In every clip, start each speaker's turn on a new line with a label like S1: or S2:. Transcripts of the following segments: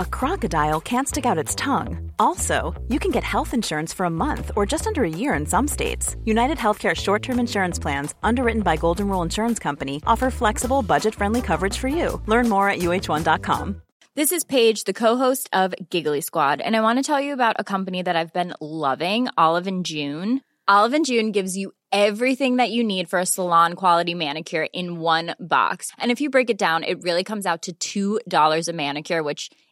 S1: a crocodile can't stick out its tongue. Also, you can get health insurance for a month or just under a year in some states. United Healthcare short term insurance plans, underwritten by Golden Rule Insurance Company, offer flexible, budget friendly coverage for you. Learn more at uh1.com.
S2: This is Paige, the co-host of Giggly Squad, and I want to tell you about a company that I've been loving, Olive and June. Olive and June gives you everything that you need for a salon quality manicure in one box. And if you break it down, it really comes out to $2 a manicure, which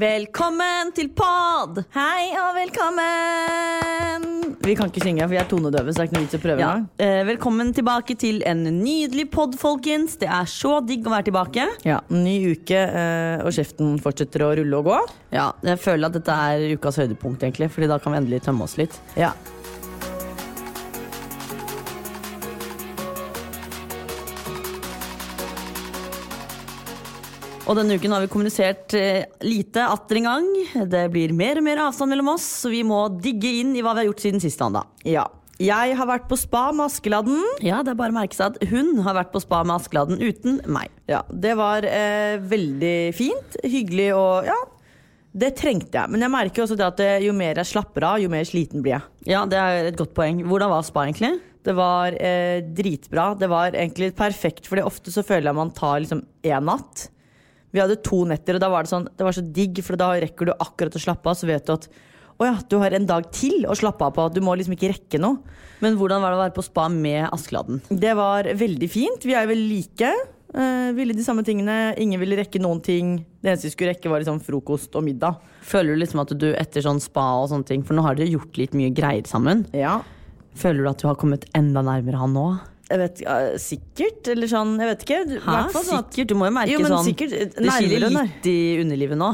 S3: Velkommen til pod!
S4: Hei og velkommen!
S3: Vi kan ikke synge, for vi er tonedøve. så det er ikke noe vits å prøve
S4: Ja. Eh, velkommen tilbake til en nydelig pod, folkens. Det er så digg å være tilbake.
S3: Ja, Ny uke, eh, og kjeften fortsetter å rulle og gå.
S4: Ja, Jeg føler at dette er ukas høydepunkt, egentlig, Fordi da kan vi endelig tømme oss litt.
S3: Ja.
S4: Og denne uken har vi kommunisert eh, lite atter en gang. Det blir mer og mer avstand mellom oss, så vi må digge inn i hva vi har gjort siden sist mandag.
S3: ja. Jeg har vært på spa med Askeladden.
S4: Ja, det er bare å merke seg at hun har vært på spa med Askeladden uten meg.
S3: Ja, Det var eh, veldig fint. Hyggelig og ja. Det trengte jeg. Men jeg merker også det at eh, jo mer jeg slapper av, jo mer sliten blir jeg.
S4: Ja, det er et godt poeng. Hvordan var spa, egentlig?
S3: Det var eh, dritbra. Det var egentlig perfekt, Fordi ofte så føler jeg man tar liksom én natt. Vi hadde to netter, og da var det sånn Det var så digg, for da rekker du akkurat å slappe av, så vet du at å ja, du har en dag til å slappe av på. Du må liksom ikke rekke noe.
S4: Men hvordan var det å være på spa med Askeladden?
S3: Det var veldig fint. Vi er vel like. Uh, ville de samme tingene. Ingen ville rekke noen ting. Det eneste vi skulle rekke, var liksom frokost og middag.
S4: Føler du liksom at du etter sånn spa og sånne ting, for nå har dere gjort litt mye greier sammen,
S3: Ja.
S4: føler du at du har kommet enda nærmere han nå?
S3: Jeg vet, sikkert, eller sånn, jeg vet ikke.
S4: Hæ?
S3: sånn
S4: Sikkert? Du må jo merke
S3: Jo,
S4: sånn
S3: sikkert, eh,
S4: Det kiler
S3: nærmere
S4: litt i underlivet nå.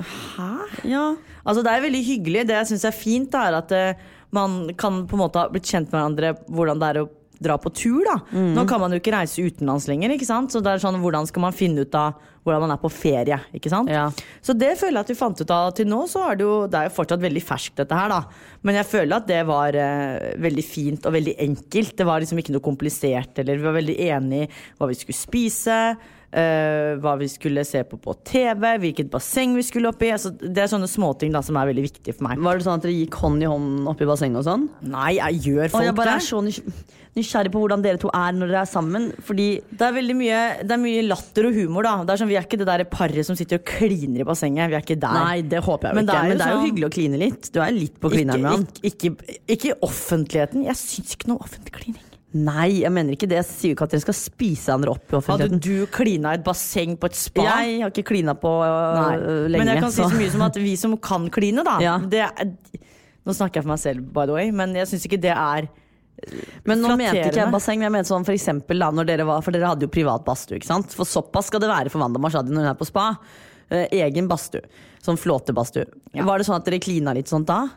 S3: Hæ?
S4: Ja.
S3: Altså, det er veldig hyggelig. Det jeg syns er fint, er at eh, man kan på en måte ha blitt kjent med hverandre hvordan det er å dra på tur. da Nå kan man jo ikke reise utenlands lenger, ikke sant? så det er sånn, hvordan skal man finne ut av hvordan man er på ferie? ikke sant?
S4: Ja.
S3: Så det føler jeg at vi fant ut av til nå. Så er det jo det er jo fortsatt veldig ferskt, dette her, da. Men jeg føler at det var eh, veldig fint og veldig enkelt. Det var liksom ikke noe komplisert. Eller vi var veldig enige i hva vi skulle spise. Eh, hva vi skulle se på på TV, hvilket basseng vi skulle opp i. Altså, det er sånne småting som er veldig viktige for meg.
S4: Var det sånn at dere gikk hånd i hånd opp i bassenget og sånn?
S3: Nei, jeg gjør
S4: Og
S3: folk
S4: jeg bare er så nysgjerrig på hvordan dere to er når dere er sammen. Fordi
S3: Det er veldig mye, er mye latter og humor, da. Er sånn, vi er ikke det der paret som sitter og kliner i bassenget. Vi er ikke der.
S4: Nei, det håper jeg
S3: Men
S4: ikke.
S3: det
S4: men det er jo
S3: sånn-
S4: hyggelig å kline litt. Du er litt på klineren med han.
S3: ikke, ikke, offentligheten. Jeg syns ikke noe offentlig klining.
S4: Nei, jeg mener ikke det. Jeg sier jo ikke at dere skal spise andre opp i
S3: Hadde du klina i et basseng på et spa?
S4: Jeg har ikke klina på øh, lenge.
S3: Men jeg kan si
S4: så-
S3: så mye som at vi som kan kline, da
S4: Ja.
S3: det er, Nå snakker jeg for meg selv, by the way, men jeg syns ikke det er
S4: Men nå mente ikke jeg basseng, men jeg mente sånn for eksempel da, når dere var For dere hadde jo privat badstue, ikke sant? For såpass skal det være for Wanda Mashadi når hun er på spa. Eh, egen badstue. Sånn flåtebadstue.
S3: Ja.
S4: Var det sånn at dere klina litt sånt da?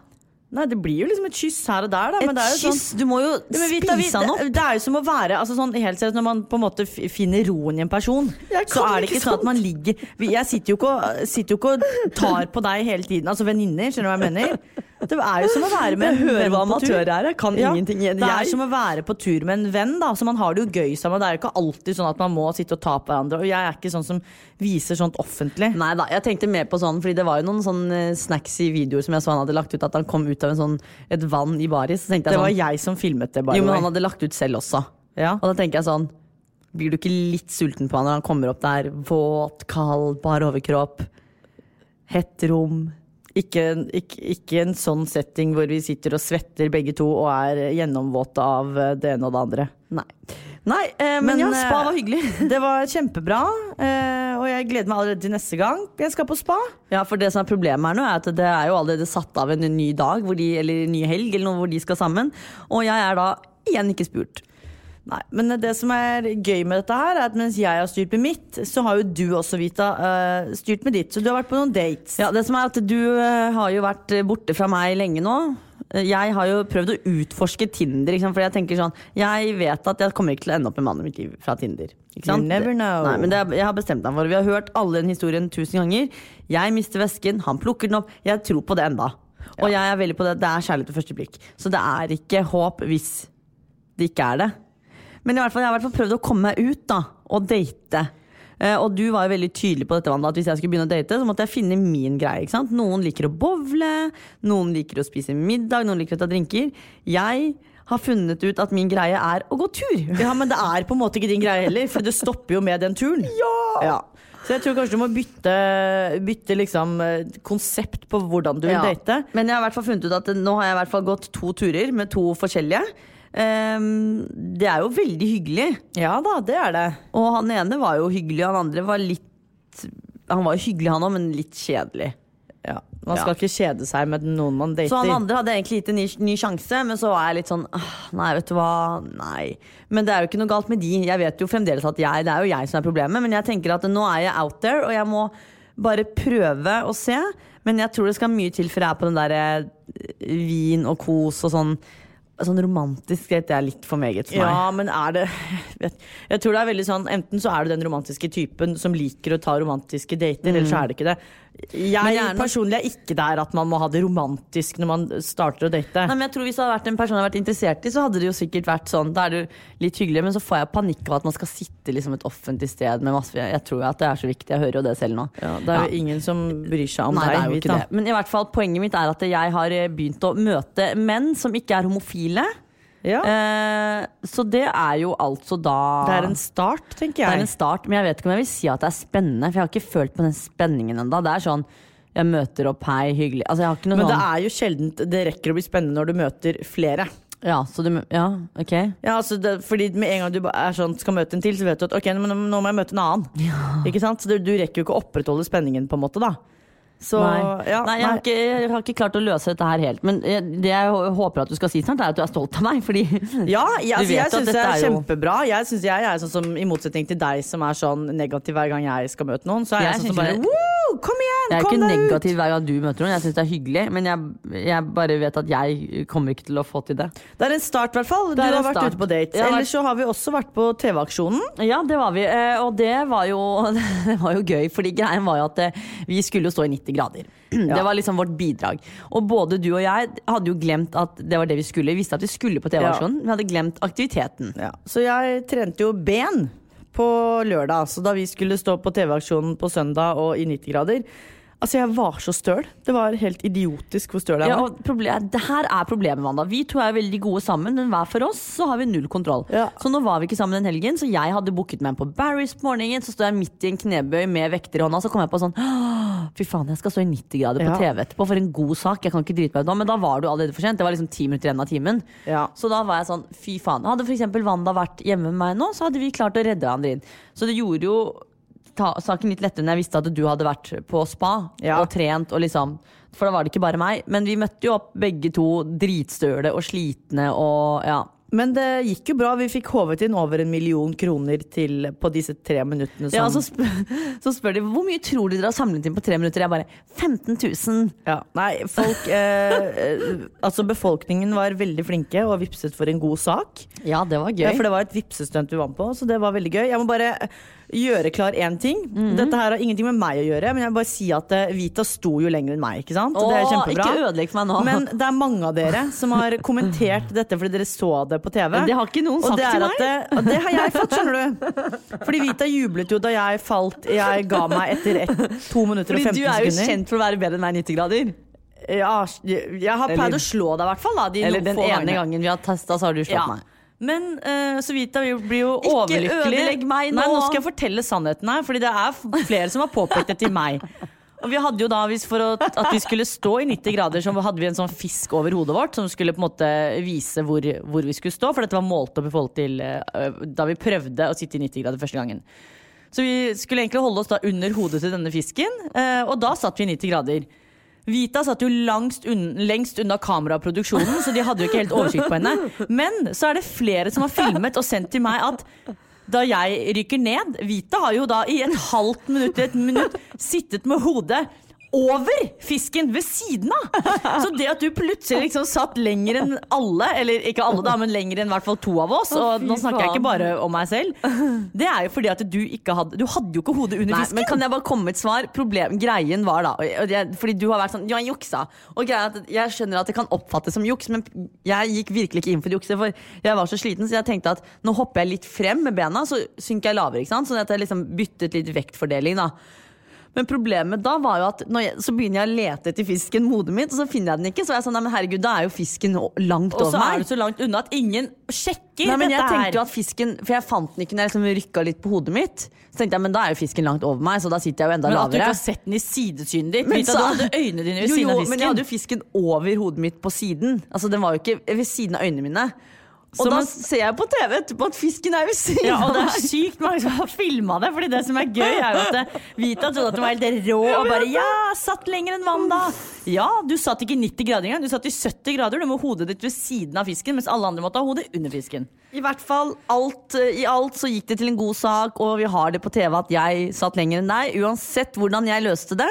S3: Nei, det blir jo liksom et kyss her og der, da.
S4: Et
S3: men det jo sånn
S4: kyss! Du må jo
S3: spise vi,
S4: vi, han opp.
S3: det, det er jo som å være altså sånn, helt seriøst, Når man på en måte finner roen i en person, så er det
S4: ikke
S3: sånn at man ligger Jeg sitter jo ikke og, sitter jo ikke og tar på deg hele tiden. Altså venninner, skjønner du hva jeg mener? Det er jo som å være med en venn på tur.
S4: er. Ingenting.
S3: Det er
S4: Jeg-
S3: som å være på tur med en venn, da. Så man har det jo gøy sammen. Det er jo ikke alltid sånn at man må sitte og ta på hverandre. Og jeg er ikke sånn som viser sånt offentlig.
S4: Nei da, jeg tenkte mer på sånn Fordi det var jo noen sånn snacks snacksy videoer som jeg så han hadde lagt ut. At han kom ut av en sånn, et vann i baris.
S3: Det
S4: sånn,
S3: var jeg som filmet det, by
S4: Jo, men han hadde lagt ut selv også.
S3: Ja.
S4: Og da tenker jeg sånn Blir du ikke litt sulten på han når han kommer opp der? Våt, kald, bar overkropp. Hett rom.
S3: Ikke, ikke, ikke en sånn setting hvor vi sitter og svetter begge to og er gjennomvåte av eh, det ene og det andre.
S4: Nei. Nei, eh, men,
S3: Men,
S4: ja,
S3: eh,
S4: spa var hyggelig.
S3: Det var kjempebra, eh, og jeg gleder meg allerede til neste gang jeg skal på spa.
S4: Ja, for det som er problemet her nå, er at det er jo allerede satt av en ny dag, hvor de, eller en ny helg, eller noe hvor de skal sammen. Og jeg er da igjen ikke spurt.
S3: Nei, men det som er gøy med dette her, er at mens jeg har styrt med mitt, så har jo du også, Vita, eh, styrt med ditt. Så du har vært på noen dates.
S4: Ja, det som er at du eh, har jo vært borte fra meg lenge nå. Eh, Jeg har jo prøvd å utforske Tinder, ikke sant? for jeg tenker sånn Jeg vet at jeg kommer ikke til å ende opp med mannen i mitt liv fra Tinder. Ikke sant?
S3: You never know.
S4: Nei, men det, jeg har bestemt meg for Vi har hørt alle den historien tusen ganger. Jeg mister vesken, han plukker den opp. Jeg tror på det enda. Og jeg er veldig på det. Det er kjærlighet ved første blikk. Så det er ikke håp hvis det ikke er det. Men i hvert fall, jeg har i hvert fall prøvd å komme meg ut da, og date. Eh, og du var jo veldig tydelig på dette, Wanda, at hvis jeg skulle begynne å date, så måtte jeg finne min greie. ikke sant? Noen liker å bowle, noen liker å spise middag, noen liker å ta drinker. Jeg har funnet ut at min greie er å gå tur.
S3: Ja, men det er på en måte ikke din greie heller, for det stopper jo med den turen. Ja! Så jeg tror kanskje du må bytte, bytte liksom eh, konsept på hvordan du vil
S4: Ja.
S3: date.
S4: Men jeg har i hvert fall funnet ut at nå har jeg i hvert fall gått to turer med to forskjellige. Ehm, det er jo veldig hyggelig.
S3: Ja da, det er det.
S4: Og han ene var jo hyggelig, han andre var litt Han var hyggelig, han òg, men litt kjedelig.
S3: Ja, Man skal
S4: Ja.
S3: ikke kjede seg med noen man dater.
S4: Så han andre hadde egentlig gitt en ny, ny sjanse, men så var jeg litt sånn «Ah, Nei, vet du hva, nei. Men det er jo ikke noe galt med de. Jeg vet jo fremdeles at jeg, det er jo jeg som er problemet, men jeg tenker at nå er jeg out there, og jeg må bare prøve å se. Men jeg tror det skal mye til før jeg er på den derre vin og kos og sånn. Sånn romantisk det er litt for meget for meg.
S3: Ja, men er det Jeg tror det er veldig sånn Enten så er du den romantiske typen som liker å ta romantiske dater, eller så er det ikke det. Jeg
S4: gjerne-
S3: personlig er ikke der at man må ha det romantisk når man starter å date.
S4: Nei, men jeg tror Hvis det hadde vært en person jeg hadde vært interessert i, så hadde det jo sikkert vært sånn. Da er det jo litt hyggelig, men så får jeg panikk av at man skal sitte liksom et offentlig sted med masse Jeg tror at det er så viktig. Jeg hører jo det selv nå.
S3: Ja, det er jo ingen som bryr seg om
S4: Nei, det
S3: deg.
S4: er jo ikke det. Men i hvert fall, poenget mitt er at jeg har eh, begynt å møte menn som ikke er homofile.
S3: Ja,
S4: Eh, så det er jo altså da
S3: det er en start, tenker
S4: det er
S3: jeg.
S4: en start, men jeg vet ikke om jeg vil si at det er spennende. For jeg har ikke følt på den spenningen ennå. Det er sånn jeg møter opp, hei, hyggelig. Altså, jeg
S3: Men det
S4: sånn
S3: er jo sjeldent det rekker å bli spennende når du møter flere.
S4: Ja, så du Ja, ok.
S3: Ja, altså det, fordi Med en gang du er sånn, skal møte en til, så vet du at ok, men nå, må jeg møte en annen. Ikke sant? Så du, du rekker jo ikke å opprettholde spenningen, på en måte. da Så
S4: Nei,
S3: ja,
S4: nei, jeg, har ikke, jeg har ikke klart å løse dette her helt. Men jeg, det jeg håper at du skal si snart, er at du er stolt av meg. Fordi
S3: Ja, jeg,
S4: Du
S3: altså,
S4: vet
S3: jeg syns det er kjempebra. Jeg synes jeg er sånn som, I motsetning til deg som er sånn negativ hver gang jeg skal møte noen, så er jeg,
S4: Jeg
S3: sånn som bare kom igjen!
S4: jeg er ikke
S3: negativ ut!
S4: hver gang du møter noen. Jeg syns det er hyggelig, men jeg, jeg bare vet at jeg kommer ikke til å få til det.
S3: Det er en start, i hvert fall. Du har vært
S4: start.
S3: ute på date.
S4: Jeg
S3: Ellers så har vi også vært på TV-aksjonen.
S4: Ja, det var vi. eh, Og det var jo, det var jo gøy, fordi greien var jo at eh, vi skulle jo stå i 90 grader. Det var liksom vårt bidrag. Og både du og jeg hadde jo glemt at det var det vi skulle. Vi visste at vi skulle på TV-aksjonen, vi hadde glemt aktiviteten.
S3: Ja. Så jeg trente jo ben på lørdag. Så da vi skulle stå på TV-aksjonen på søndag og i 90 grader Altså, jeg var så støl. Det var helt idiotisk hvor støl jeg
S4: Ja,
S3: var.
S4: og det her er problemet, Wanda. Vi to er veldig gode sammen, men hver for oss så har vi null kontroll.
S3: Ja.
S4: Så nå var vi ikke sammen den helgen, så jeg hadde booket meg på Barry's på morgenen. Så står jeg midt i en knebøy med vekter i hånda, så kom jeg på sånn «Åh, Fy faen, jeg skal stå i 90 grader på
S3: Ja.
S4: TV etterpå for en god sak. Jeg kan ikke drite meg ut nå. Men da var du allerede for sent. Det var liksom ti minutter igjen av timen.
S3: Ja.
S4: Så da var jeg sånn, fy faen. Hadde f.eks. Wanda vært hjemme med meg nå, så hadde vi klart å redde hverandre inn. Så det gjorde jo saken litt lettere når jeg visste at du hadde vært på spa
S3: Ja.
S4: og trent. og liksom For da var det ikke bare meg. Men vi møtte jo opp begge to dritstøle og slitne og ja.
S3: Men det gikk jo bra. Vi fikk håvet inn over en million kroner til på disse tre minuttene. Som,
S4: ja så, spør, så spør de hvor mye tror du dere har samlet inn på tre minutter. Jeg bare 15 000.
S3: Ja, nei, folk eh, eh, Altså, befolkningen var veldig flinke og vipset for en god sak.
S4: Ja, det var
S3: Ja,
S4: gøy.
S3: for det var et vipsestunt vi vant på, så det var veldig gøy. Jeg må bare gjøre klar én ting.
S4: Mhm.
S3: Dette her har ingenting med meg å gjøre, men jeg vil bare si at eh, Vita sto jo lenger enn meg, ikke sant? Åh, det er kjempebra.
S4: ikke ødelegg meg nå.
S3: Men det er mange av dere som har kommentert dette fordi dere så det på TV.
S4: Det har ikke noen sagt
S3: det
S4: til
S3: at det, og det har jeg fått, skjønner du. Fordi Vita jublet jo da jeg falt Jeg ga meg etter ett, to minutter
S4: Fordi
S3: og 15 sekunder.
S4: du er jo
S3: sekunder.
S4: kjent for å være bedre enn meg i 90 grader.
S3: Ja, jeg har pleid å slå deg, i hvert fall. Da, de
S4: Eller den ene gangen vi har testa, så har du slått
S3: Ja.
S4: meg.
S3: Men uh, så Vita blir jo
S4: Ikke
S3: overlykkelig.
S4: ødelegg meg nå.
S3: Nei, nå skal jeg fortelle sannheten her, Fordi det er flere som har påpekt det til meg. Og vi hadde jo da, For at vi skulle stå i 90 grader, så hadde vi en sånn fisk over hodet vårt som skulle på en måte vise hvor, hvor vi skulle stå. For dette var målt opp i forhold til uh, da vi prøvde å sitte i 90 grader første gangen. Så vi skulle egentlig holde oss da under hodet til denne fisken, uh, og da satt vi i 90 grader. Vita satt jo un lengst unna kameraproduksjonen, så de hadde jo ikke helt oversikt på henne. Men så er det flere som har filmet og sendt til meg at da jeg rykker ned Vita har jo da i et halvt minutt et minutt sittet med hodet over fisken ved siden av! Så det at du plutselig liksom satt lenger enn alle, eller ikke alle, da, men lenger enn i hvert fall to av oss, og nå snakker jeg ikke bare om meg selv, det er jo fordi at du ikke hadde Du hadde jo ikke hodet under
S4: Nei,
S3: fisken.
S4: men Kan jeg bare komme med et svar? Problem, greien var da jeg, Fordi du har vært sånn, ja, jeg juksa Og greia er at jeg skjønner at det kan oppfattes som juks Men jeg gikk virkelig ikke inn for jukse For jeg var så sliten, så jeg tenkte at Nå hopper jeg litt frem med bena Så synker jeg lavere, ikke sant? Sånn at jeg liksom byttet litt vektfordeling da men problemet da var jo at jeg, så begynner jeg å lete etter fisken med hodet mitt, og så finner jeg den ikke. Så jeg sånn, nei, men herregud, da er jo fisken langt over meg.
S3: Og så er du så langt unna at ingen sjekker
S4: Nei, men jeg
S3: dette her.
S4: tenkte jo at fisken For jeg fant den ikke når jeg liksom rykka litt på hodet mitt. Så tenkte jeg, men da er jo fisken langt over meg, så da sitter jeg jo enda
S3: men at du ikke har sett den i sidesynet ditt.
S4: Men så-
S3: du hadde øynene dine ved
S4: Jo,
S3: siden
S4: jo,
S3: av fisken.
S4: men jeg hadde jo fisken over hodet mitt på siden. Altså Den var jo ikke ved siden av øynene mine. Og da
S3: man-
S4: ser jeg på TV etterpå at fisken er ved siden
S3: ja, og det er sykt mange som har filma det. Fordi det som er gøy, er jo at eh, Vita trodde at den var helt rå og bare Ja, satt lenger enn vann, da. Ja, du satt ikke i 90 grader engang. Du satt i 70 grader. Du må hodet ditt ved siden av fisken, mens alle andre måtte ha hodet under fisken.
S4: I hvert fall, alt, eh, I alt så gikk det til en god sak, og vi har det på TV at jeg satt lenger enn deg. Uansett hvordan jeg løste det,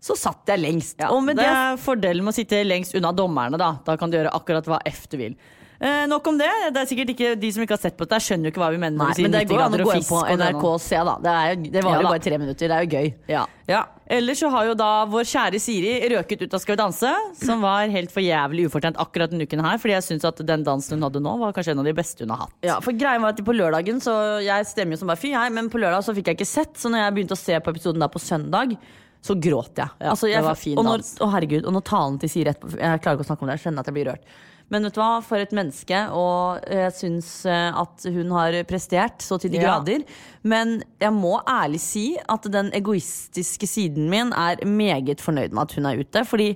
S4: så satt jeg lengst. og med
S3: det
S4: det,
S3: er fordelen med å sitte lengst unna dommerne. Da Da kan du gjøre akkurat hva F du vil. Eh, nok om det. Det er sikkert ikke De som ikke har sett på dette, skjønner jo ikke hva vi mener.
S4: Nei, men det går an å gå inn på. NRK og se, da. Det, er, jo- det varer jo bare tre minutter. Det er jo gøy.
S3: Ja.
S4: Ja.
S3: Ellers så har jo da vår kjære Siri røket ut av Skal vi danse, som var helt for jævlig ufortjent akkurat denne uken her. Fordi jeg syns at den dansen hun hadde nå, var kanskje en av de beste hun har hatt.
S4: Ja, for greia var at på lørdagen Så jeg stemmer jo som bare fy, jeg, men på lørdag så fikk jeg ikke sett. Så når jeg begynte å se på episoden der på søndag, så gråt jeg.
S3: Ja,
S4: jeg
S3: det var fin
S4: og når. Å herregud, og når talen til Siri etterpå Jeg klarer ikke å snakke om det, jeg skjønner at jeg blir rørt. Men vet du hva, for et menneske, og jeg syns eh, at hun har prestert så til de
S3: Ja.
S4: grader. Men jeg må ærlig si at den egoistiske siden min er meget fornøyd med at hun er ute. Fordi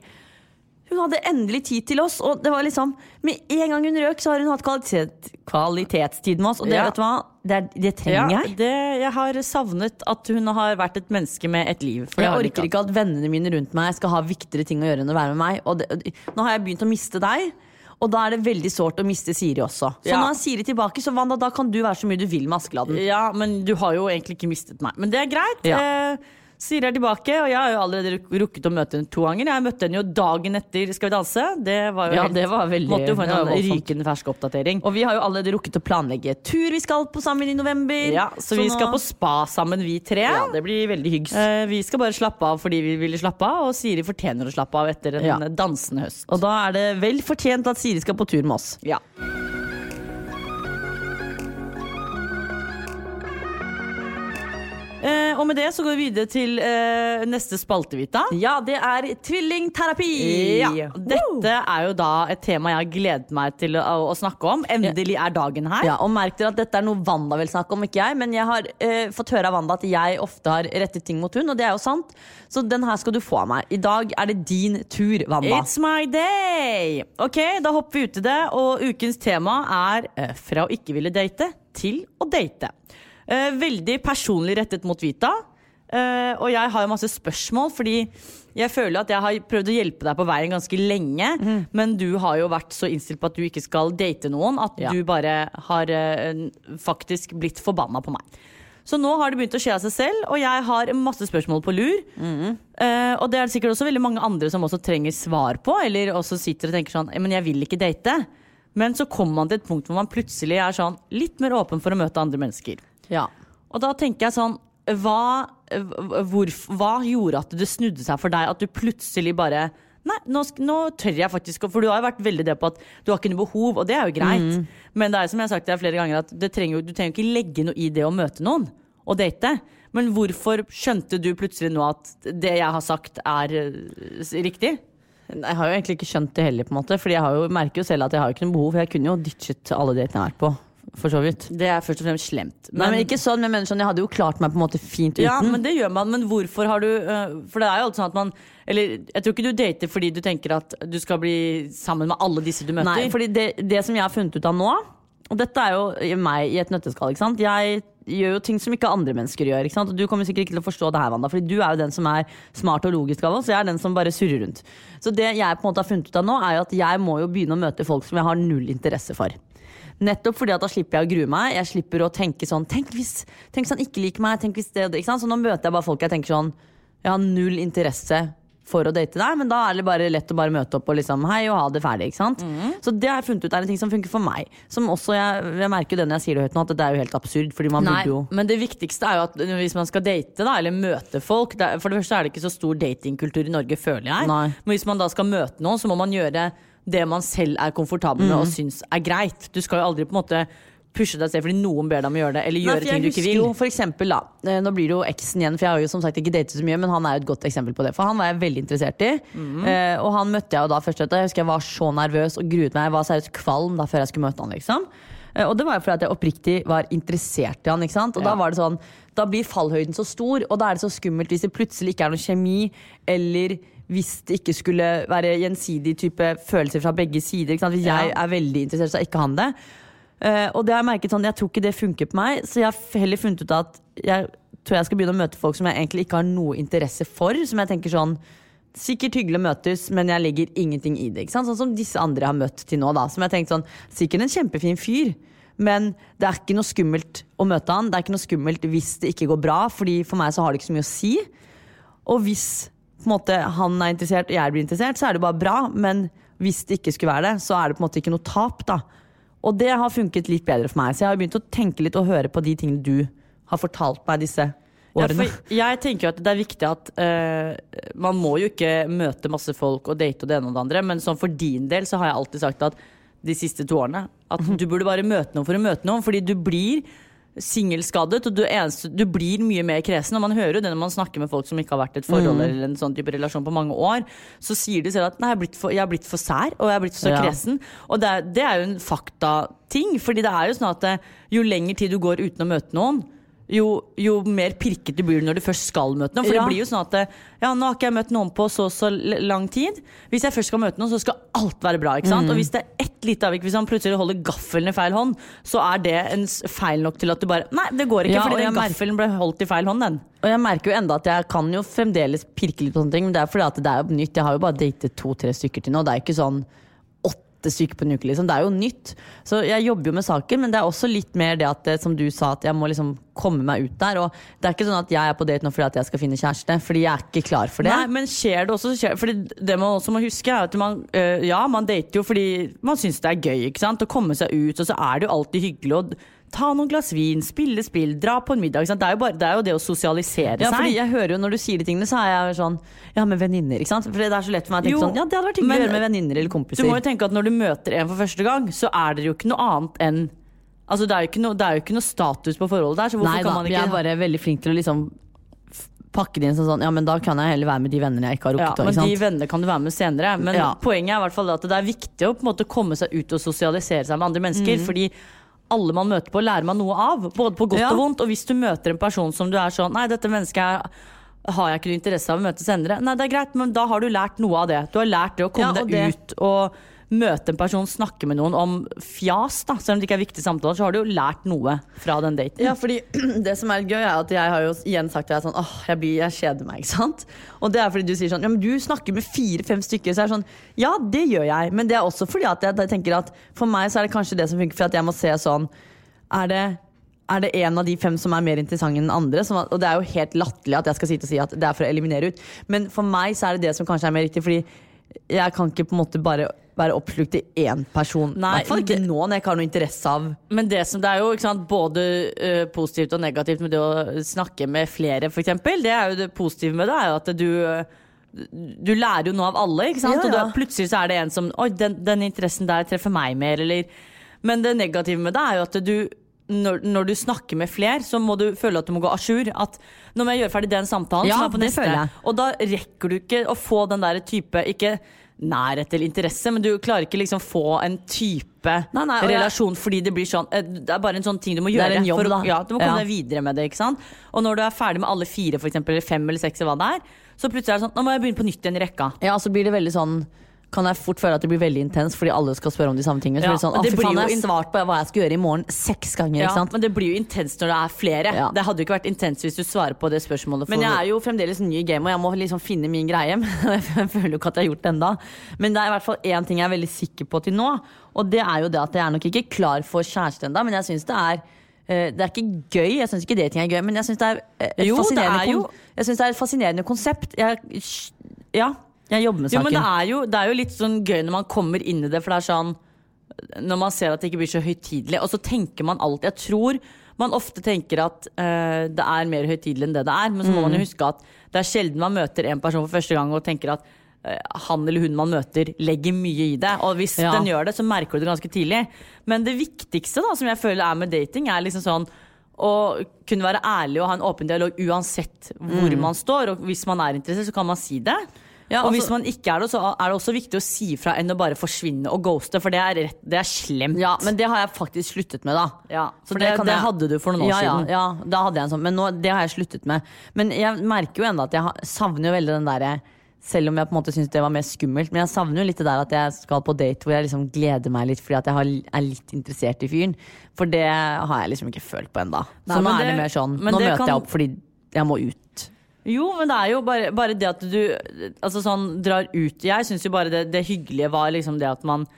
S4: hun hadde endelig tid til oss, og det var liksom Med en gang hun røk, så har hun hatt kvalitet, kvalitetstid med oss, og det,
S3: Ja.
S4: vet du hva? Det, er, det trenger
S3: Ja,
S4: jeg.
S3: det, jeg har savnet at hun har vært et menneske med et liv. For
S4: Jeg orker ikke at vennene mine rundt meg skal ha viktigere ting å gjøre enn å være med meg. Og det, nå har jeg begynt å miste deg, og da er det veldig sårt å miste Siri også. Så
S3: Ja.
S4: nå er Siri tilbake, så Wanda, da kan du være så mye du vil med Askeladden.
S3: Ja, men du har jo egentlig ikke mistet meg. Men det er greit.
S4: Ja.
S3: Eh, Siri er tilbake, og jeg har jo allerede rukket å møte henne to ganger. Jeg møtte henne jo dagen etter Skal vi danse. Det var jo
S4: Ja,
S3: helt-
S4: det var veldig-
S3: Måtte jo få en rykende fersk oppdatering.
S4: Og vi har jo allerede rukket å planlegge tur vi skal på sammen i november.
S3: Ja, så, vi
S4: nå-
S3: skal på spa sammen, vi tre.
S4: Ja, det blir veldig hyggs.
S3: Eh, vi skal bare slappe av fordi vi ville slappe av, og Siri fortjener å slappe av etter en
S4: Ja.
S3: dansende høst.
S4: Og da er det vel fortjent at Siri skal på tur med oss.
S3: Ja. Eh, og med det så går vi videre til eh, neste spalte, Vita.
S4: Ja, det er tvillingterapi!
S3: Ja. Dette er jo da et tema jeg har gledet meg til å, å snakke om. Endelig er dagen her.
S4: Ja, og merk dere at dette er noe Wanda vil snakke om, ikke jeg. Men jeg har eh, fått høre av Wanda at jeg ofte har rettet ting mot hun, og det er jo sant. Så den her skal du få av meg. I dag er det din tur, Wanda.
S3: It's my day! Ok, da hopper vi ut i det, og ukens tema er eh, fra å ikke ville date til å date. Eh, veldig personlig rettet mot Vita. Eh, og jeg har jo masse spørsmål, fordi jeg føler at jeg har prøvd å hjelpe deg på veien ganske lenge. Men du har jo vært så innstilt på at du ikke skal date noen, at
S4: Ja.
S3: du bare har eh, faktisk blitt forbanna på meg. Så nå har det begynt å skje av seg selv, og jeg har masse spørsmål på lur. Eh, og det er det sikkert også veldig mange andre som også trenger svar på, eller også sitter og tenker sånn Men jeg vil ikke date. Men så kommer man til et punkt hvor man plutselig er sånn litt mer åpen for å møte andre mennesker.
S4: Ja.
S3: Og da tenker jeg sånn hva, hvor, hva gjorde at det snudde seg for deg? At du plutselig bare Nei, nå, nå tør jeg faktisk For du har jo vært veldig det på at du har ikke noe behov, og det er jo greit. Men det er som jeg har sagt deg flere ganger, at det trenger, du trenger ikke legge noe i det å møte noen og date. Men hvorfor skjønte du plutselig nå at det jeg har sagt, er eh, riktig?
S4: Jeg har jo egentlig ikke skjønt det heller, på en måte. Fordi jeg har jo, merker jo selv at jeg har ikke noe behov. Jeg kunne jo ditchet alle datene jeg har vært på. For så vidt.
S3: Det er først og fremst slemt.
S4: Nei, men ikke sånn, men sånn, jeg hadde jo klart meg på en måte fint uten.
S3: Ja, men det gjør man. Men hvorfor har du øh, For det er jo alltid sånn at man Eller jeg tror ikke du dater fordi du tenker at du skal bli sammen med alle disse du møter.
S4: Nei, fordi det, det som jeg har funnet ut av nå, og dette er jo meg i et nøtteskall, ikke sant. Jeg gjør jo ting som ikke andre mennesker gjør. ikke sant? Og du kommer sikkert ikke til å forstå det her, Wanda, fordi du er jo den som er smart og logisk av oss, jeg er den som bare surrer rundt. Så det jeg på en måte har funnet ut av nå, er jo at jeg må jo begynne å møte folk som jeg har null interesse for. Nettopp fordi at da slipper jeg å grue meg. Jeg slipper å tenke sånn Tenk hvis, tenk hvis han ikke liker meg. Tenk hvis det. Ikke sant? Så nå møter jeg bare folk jeg tenker sånn Jeg har null interesse for å date deg, men da er det bare lett å bare møte opp og liksom hei og ha det ferdig. ikke sant? Så det har jeg funnet ut er en ting som funker for meg. Som også jeg, jeg merker jo det når jeg sier det høyt nå, at det er jo helt absurd. Fordi man
S3: Nei,
S4: burde jo
S3: men det viktigste er jo at hvis man skal date da, eller møte folk det For det første er det ikke så stor datingkultur i Norge, føler jeg.
S4: Nei.
S3: Men hvis man da skal møte noen, så må man gjøre det man selv er komfortabel med og
S4: Mm.
S3: syns er greit. Du skal jo aldri på en måte pushe deg selv fordi noen ber deg om å gjøre det, eller gjøre ting du ikke vil.
S4: Jo, for eksempel, da. eh, Nå blir det jo eksen igjen, for jeg har jo som sagt ikke datet så mye, men han er jo et godt eksempel på det. For han var jeg veldig interessert i.
S3: Mm.
S4: Eh, og han møtte jeg jo da først. Jeg husker jeg var så nervøs og gruet meg. Jeg var seriøst kvalm da før jeg skulle møte han, liksom. Eh, og det var jo fordi at jeg oppriktig var interessert i han, ikke sant. Og da var det sånn Da blir fallhøyden så stor, og da er det så skummelt hvis det plutselig ikke er noe kjemi, eller hvis det ikke skulle være gjensidig type følelser fra begge sider. Hvis jeg er veldig interessert, så er ikke han det. Uh, og det har jeg merket sånn, jeg tror ikke det funker på meg, så jeg har heller funnet ut at jeg tror jeg skal begynne å møte folk som jeg egentlig ikke har noe interesse for. Som jeg tenker sånn Sikkert hyggelig å møtes, men jeg legger ingenting i det. Sånn som disse andre jeg har møtt til nå. da Som jeg tenkte sånn Sikkert en kjempefin fyr, men det er ikke noe skummelt å møte han. Det er ikke noe skummelt hvis det ikke går bra, Fordi for meg så har det ikke så mye å si. Og hvis på en måte, han er interessert og jeg blir interessert, så er det bare bra. Men hvis det ikke skulle være det, så er det på en måte ikke noe tap. da Og det har funket litt bedre for meg. Så jeg har begynt å tenke litt og høre på de tingene du har fortalt meg disse
S3: Ja,
S4: årene.
S3: for jeg tenker jo at det er viktig at uh, man må jo ikke møte masse folk og date og det ene og det andre, men sånn for din del så har jeg alltid sagt at de siste to årene at
S4: Mhm.
S3: du burde bare møte noen for å møte noen, fordi du blir singelskadet, og du, eneste, du blir mye mer kresen. Og man hører jo det når man snakker med folk som ikke har vært i et forhold
S4: mm.
S3: eller en sånn type relasjon på mange år, så sier de selv at nei, jeg har blitt for, har blitt for sær, og jeg har blitt så
S4: Ja.
S3: kresen. Og det er, det er jo en faktating, fordi det er jo sånn at eh, jo lenger tid du går uten å møte noen, jo, jo mer pirket du blir når du først skal møte noen. For
S4: Ja.
S3: det blir jo sånn at ja, nå har ikke jeg møtt noen på så så lang tid. Hvis jeg først skal møte noen, så skal alt være bra. ikke sant? Og hvis det er ett lite avvik, hvis han plutselig holder gaffelen i feil hånd, så er det en feil nok til at du bare Nei, det går ikke,
S4: Ja,
S3: fordi den gaffelen ble holdt i feil hånd, den.
S4: Og jeg merker jo enda at jeg kan jo fremdeles pirke litt på sånne ting, men det er fordi at det er jo nytt. Jeg har jo bare datet to-tre stykker til nå. Det er jo ikke sånn stykker på en uke, liksom. Det er jo nytt. Så jeg jobber jo med saken, men det er også litt mer det at, eh, som du sa, at jeg må liksom komme meg ut der. Og det er ikke sånn at jeg er på date nå fordi at jeg skal finne kjæreste, fordi jeg er ikke klar for det.
S3: Nei, men skjer det også så skjer, Fordi det man også må huske er at man, øh, Ja, man dater jo fordi man syns det er gøy ikke sant? Å komme seg ut, og så er det jo alltid hyggelig å ta noen glass vin, spille spill, dra på en middag. Ikke? Det, er jo bare, det er jo det å sosialisere
S4: Ja,
S3: seg.
S4: fordi jeg hører jo Når du sier de tingene, så er jeg sånn Ja, med venninner. ikke sant? For det er så lett for meg å tenke
S3: Jo,
S4: sånn Ja, det hadde vært hyggelig å gjøre med venninner eller kompiser.
S3: Du må jo tenke at når du møter en for første gang, så er dere jo ikke noe annet enn Altså Det er jo ikke noe, er jo ikke noe status på forholdet der, så hvorfor
S4: Nei
S3: kan
S4: da, vi er bare veldig flinke til å liksom pakke det inn sånn sånn Ja, men da kan jeg heller være med de vennene jeg ikke har
S3: ja,
S4: rukket.
S3: men
S4: ikke
S3: De vennene kan du være med senere. Men
S4: Ja.
S3: poenget er i hvert fall at det er viktig å på en måte komme seg ut og sosialisere seg med andre mennesker.
S4: Mm.
S3: Fordi alle man møter på, lærer man noe av. Både på godt
S4: Ja.
S3: og vondt. Og hvis du møter en person som du er sånn Nei, dette mennesket er har jeg ikke noe interesse av å møte senere. Nei, det er greit, men da har du lært noe av det. Du har lært det å komme
S4: Ja,
S3: deg ut og møte en person, snakke med noen om fjas, da. Selv om det ikke er viktige samtaler, så har du jo lært noe fra den daten.
S4: Ja, fordi det som er gøy er at jeg har jo igjen sagt jeg er sånn, åh, jeg, blir, jeg kjeder meg, ikke sant? Og det er fordi du sier sånn, ja, men du snakker med fire-fem stykker, så er det sånn, ja, det gjør jeg, men det er også fordi at jeg, tenker at for meg så er det kanskje det som funker, for at jeg må se sånn, er det, er det en av de fem som er mer interessant enn andre? Som, og det er jo helt latterlig at jeg skal sitte og si at det er for å eliminere ut, men for meg så er det det som kanskje er mer riktig, fordi jeg kan ikke på en måte bare være oppslukt i én person. I hvert fall ikke nå når jeg ikke har noe interesse av
S3: Men det, som, det er jo ikke sant, både uh, positivt og negativt med det å snakke med flere, f.eks. Det er jo det positive med det, er jo at du du lærer jo noe av alle, ikke sant?
S4: Ja, ja.
S3: og da, plutselig så er det en som Oi, den, den interessen der treffer meg mer, eller Men det negative med det er jo at du når, når du snakker med flere, så må du føle at du må gå à jour. At nå må jeg gjøre ferdig den samtalen.
S4: Ja,
S3: som på neste. Og da rekker du ikke å få den der type ikke nærhet eller interesse, men du klarer ikke liksom få en type
S4: Nei, nei, relasjon jeg-
S3: fordi det blir sånn eh, Det er bare en sånn ting du må gjøre.
S4: en jobb,
S3: for ja, du må komme
S4: Ja.
S3: deg videre med det. ikke sant? Og når du er ferdig med alle fire, for eksempel, eller fem eller seks, eller hva det er, så plutselig er det sånn Nå må jeg begynne på nytt igjen i rekka.
S4: Ja, så blir det veldig sånn kan jeg fort føle at det blir veldig intens fordi alle skal spørre om de samme tingene. Så
S3: Ja,
S4: blir det sånn,
S3: det
S4: fy faen, jeg har svart på hva jeg skal gjøre i morgen seks ganger.
S3: Ja, men det blir jo intenst når det er flere.
S4: Ja.
S3: Det hadde jo ikke vært intenst hvis du svarer på det spørsmålet.
S4: Men jeg er jo fremdeles ny i gamet, og jeg må liksom finne min greie. Men jeg føler jo ikke at jeg har gjort det enda Men det er i hvert fall én ting jeg er veldig sikker på til nå. Og det er jo det at jeg er nok ikke klar for kjæreste ennå, men jeg syns det er eh, det er ikke gøy, jeg syns ikke det ting er gøy, men jeg syns det eh, et
S3: det
S4: det er et fascinerende konsept. Jeg, ja, jeg jobber med
S3: Jo, men det er, jo, det er jo litt sånn gøy når man kommer inn i det, for det er sånn Når man ser at det ikke blir så høytidelig, og så tenker man alltid Jeg tror man ofte tenker at uh, det er mer høytidelig enn det det er, men så må
S4: Mm.
S3: man jo huske at det er sjelden man møter en person for første gang og tenker at eh, han eller hun man møter, legger mye i det. Og hvis
S4: Ja.
S3: den gjør det, så merker du det ganske tidlig. Men det viktigste da, som jeg føler er med dating, er liksom sånn å kunne være ærlig og ha en åpen dialog uansett hvor man står. Og hvis man er interessert, så kan man si det.
S4: Ja,
S3: og
S4: altså-
S3: hvis man ikke er det, så er det også viktig å si fra enn å bare forsvinne og ghoste, for det er, rett, det er slemt.
S4: Ja, men det har jeg faktisk sluttet med, da.
S3: Ja,
S4: For
S3: det,
S4: det,
S3: det
S4: jeg-
S3: hadde du for noen år
S4: ja,
S3: siden.
S4: Ja, ja, da hadde jeg en sånn, men nå, det har jeg sluttet med. Men jeg merker jo ennå at jeg savner jo veldig den derre selv om jeg på en måte syns det var mer skummelt. Men jeg savner jo litt det der at jeg skal på date hvor jeg liksom gleder meg litt fordi at jeg har, er litt interessert i fyren. For det har jeg liksom ikke følt på.
S3: Nei,
S4: Så nå er det
S3: det-
S4: mer sånn Nå møter
S3: kan-
S4: jeg opp fordi jeg må ut.
S3: Jo, men det er jo bare, bare det at du altså sånn, drar ut Jeg syns jo bare det, det hyggelige var liksom det at man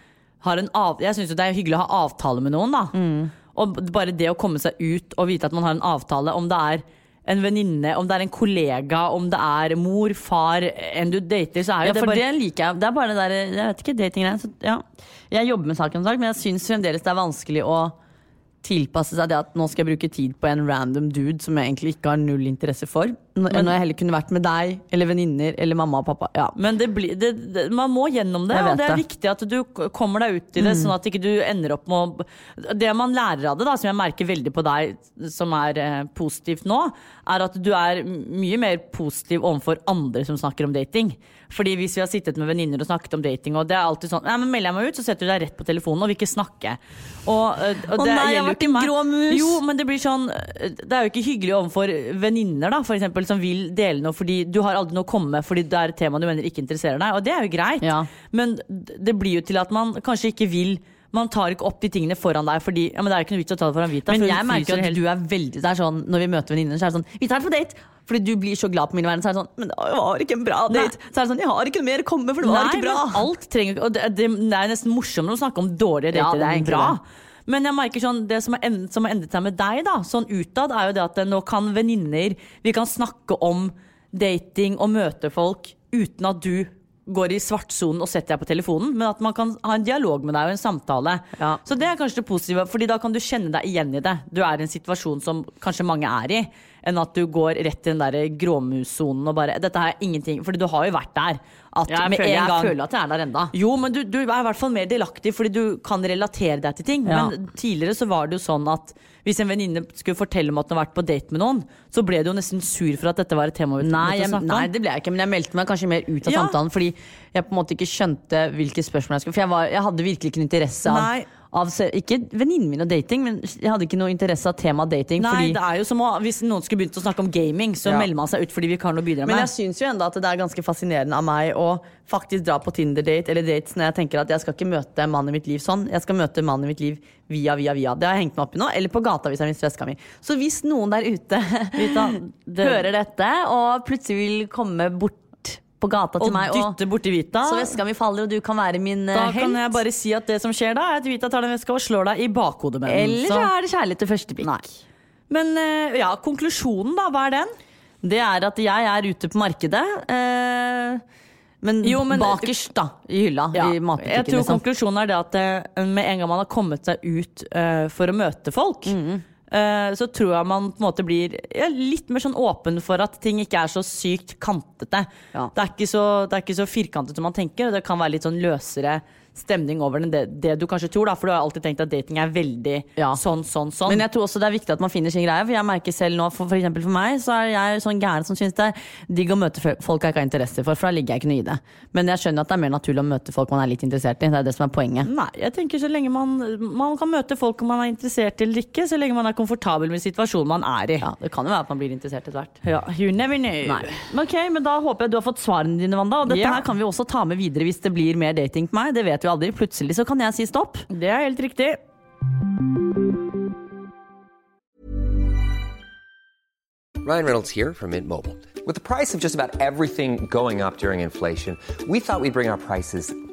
S3: har en av, Jeg syns jo det er hyggelig å ha avtale med noen, da.
S4: Mm.
S3: Og bare det å komme seg ut og vite at man har en avtale, om det er en venninne, om det er en kollega, om det er mor, far, en du dater, så er
S4: Ja,
S3: det bare
S4: det liker jeg. Det er bare det der, jeg vet ikke, datinggreier. så Ja. Jeg jobber med saken, men jeg syns fremdeles det er vanskelig å tilpasse seg det at nå skal jeg bruke tid på en random dude som jeg egentlig ikke har null interesse for. Når, når jeg heller kunne vært med deg eller venninner eller mamma og pappa. Ja.
S3: Men det blir, det, det, man må gjennom det, og det er viktig at du kommer deg ut i det, sånn at ikke du ender opp med å Det man lærer av det, da, som jeg merker veldig på deg, som er eh, positivt nå, er at du er mye mer positiv overfor andre som snakker om dating. Fordi hvis vi har sittet med venninner og snakket om dating, og det er alltid sånn Nei, men melder jeg meg ut, så setter du deg rett på telefonen og vil ikke snakke. Og, og det Å
S4: nei, jeg har vært en grå mus.
S3: Jo, men det blir sånn Det er jo ikke hyggelig overfor venninner, da, for eksempel, som vil dele noe fordi du har aldri noe å komme med fordi det er et tema du mener ikke interesserer deg. Og det er jo greit,
S4: Ja.
S3: men det blir jo til at man kanskje ikke vil man tar ikke opp de tingene foran deg, fordi ja, men det er ikke noe vits å ta det foran Vita.
S4: Men jeg merker at
S3: helt.
S4: du er veldig det er sånn, Når vi møter venninner, så er det sånn Vi tar det på date! Fordi du blir så glad på mine vegne. Så er det sånn Men det var ikke en bra date. Så er det sånn Jeg har ikke noe mer å komme med, for det var
S3: Nei,
S4: ikke bra.
S3: men alt trenger Og det, det, det er nesten morsommere å snakke om dårlige
S4: Ja,
S3: dater
S4: det er
S3: enn bra.
S4: det.
S3: Men jeg merker sånn, det som har, endret seg med deg, da, sånn utad, er jo det at nå kan venninner Vi kan snakke om dating og møte folk uten at du går i svartsonen og setter deg på telefonen, men at man kan ha en dialog med deg og en samtale.
S4: Ja.
S3: Så det er kanskje det positive, Fordi da kan du kjenne deg igjen i det. Du er i en situasjon som kanskje mange er i, enn at du går rett til den der gråmussonen og bare Dette jeg ingenting Fordi du har jo vært der. At
S4: Jeg,
S3: med
S4: føler,
S3: en
S4: jeg
S3: gang
S4: føler at jeg er der enda.
S3: jo, men du, du er i hvert fall mer delaktig fordi du kan relatere deg til ting.
S4: Ja.
S3: Men tidligere så var det jo sånn at hvis en venninne skulle fortelle om at hun har vært på date med noen, så ble du jo nesten sur for at dette var et tema
S4: Nei, jeg, nei, det ble jeg ikke, men jeg meldte meg kanskje mer ut av
S3: Ja.
S4: samtalen. Fordi jeg på en måte ikke skjønte hvilke spørsmål jeg skulle For jeg, var, jeg hadde virkelig ikke interesse av,
S3: Nei.
S4: Av Ikke venninnen min og dating, men jeg hadde ikke noe interesse av temaet dating.
S3: Nei,
S4: fordi,
S3: det er jo som å, Hvis noen skulle begynt å snakke om gaming, så
S4: Ja.
S3: melder man seg ut fordi vi ikke har noe å bidra
S4: Men jeg syns jo enda at det er ganske fascinerende av meg å faktisk dra på Tinder-date eller dates når jeg tenker at jeg skal ikke møte mannen i mitt liv sånn. Jeg skal møte mannen i mitt liv via, via, via. Det har jeg hengt meg opp i nå. Eller på gata hvis jeg mister veska mi. Så hvis noen der ute
S3: Vita, det-
S4: hører dette og plutselig vil komme bort på gata til
S3: og
S4: meg og
S3: dytte borti Vita.
S4: så veska mi faller, og du kan være min eh,
S3: Da
S4: helt.
S3: kan jeg bare si at det som skjer da, er at Vita tar den veska og slår deg i bakhodet med den.
S4: Eller så er det kjærlighet til første blikk.
S3: Nei. Men eh, ja, konklusjonen, da. Hva er den?
S4: Det er at jeg er ute på markedet. Eh, men,
S3: Jo, men-
S4: bakerst, da. I hylla.
S3: Ja,
S4: I
S3: jeg tror
S4: Liksom.
S3: konklusjonen er det at eh, med en gang man har kommet seg ut eh, for å møte folk,
S4: Mm.
S3: eh, så tror jeg man på en måte blir ja, litt mer sånn åpen for at ting ikke er så sykt kantete.
S4: Ja.
S3: Det, er ikke så, det er ikke så firkantet som man tenker, og det kan være litt sånn løsere stemning over den, det, det du kanskje tror, da. For du har alltid tenkt at dating er veldig
S4: Ja.
S3: sånn, sånn, sånn.
S4: Men jeg tror også det er viktig at man finner sin greie. For jeg merker selv nå, for, for eksempel for meg, så er jeg sånn gæren som syns det er digg å møte folk jeg ikke har interesse for, for da ligger jeg ikke noe i det. Men jeg skjønner at det er mer naturlig å møte folk man er litt interessert i. Det er det som er poenget.
S3: Nei, jeg tenker så lenge man, man kan møte folk man er interessert i eller ikke, så lenge man er komfortabel med situasjonen man er i.
S4: Ja, Det kan jo være at man blir interessert etter hvert.
S3: Ja, you never know.
S4: Nei. Men ok, men da håper jeg du har fått svarene dine, Wanda. Og dette
S3: Ja.
S4: her kan vi også ta med videre hvis det blir mer dating på meg. Det vet vi aldri. Plutselig så kan jeg si stopp.
S3: Det er helt riktig.
S5: Ryan Reynolds here from Mint Mobile. With the price of just about everything going up during inflation, we thought we'd bring our prices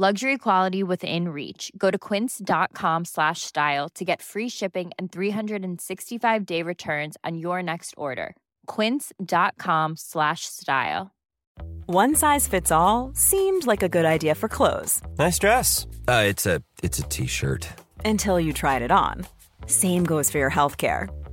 S2: Luxury quality within reach. Go to quince.com slash style to get free shipping and 365 day returns on your next order. Quince.com slash style.
S1: One size fits all seemed like a good idea for clothes
S6: Nice dress. Uh, it's a it's a t-shirt.
S1: until you tried it on. Same goes for your healthcare.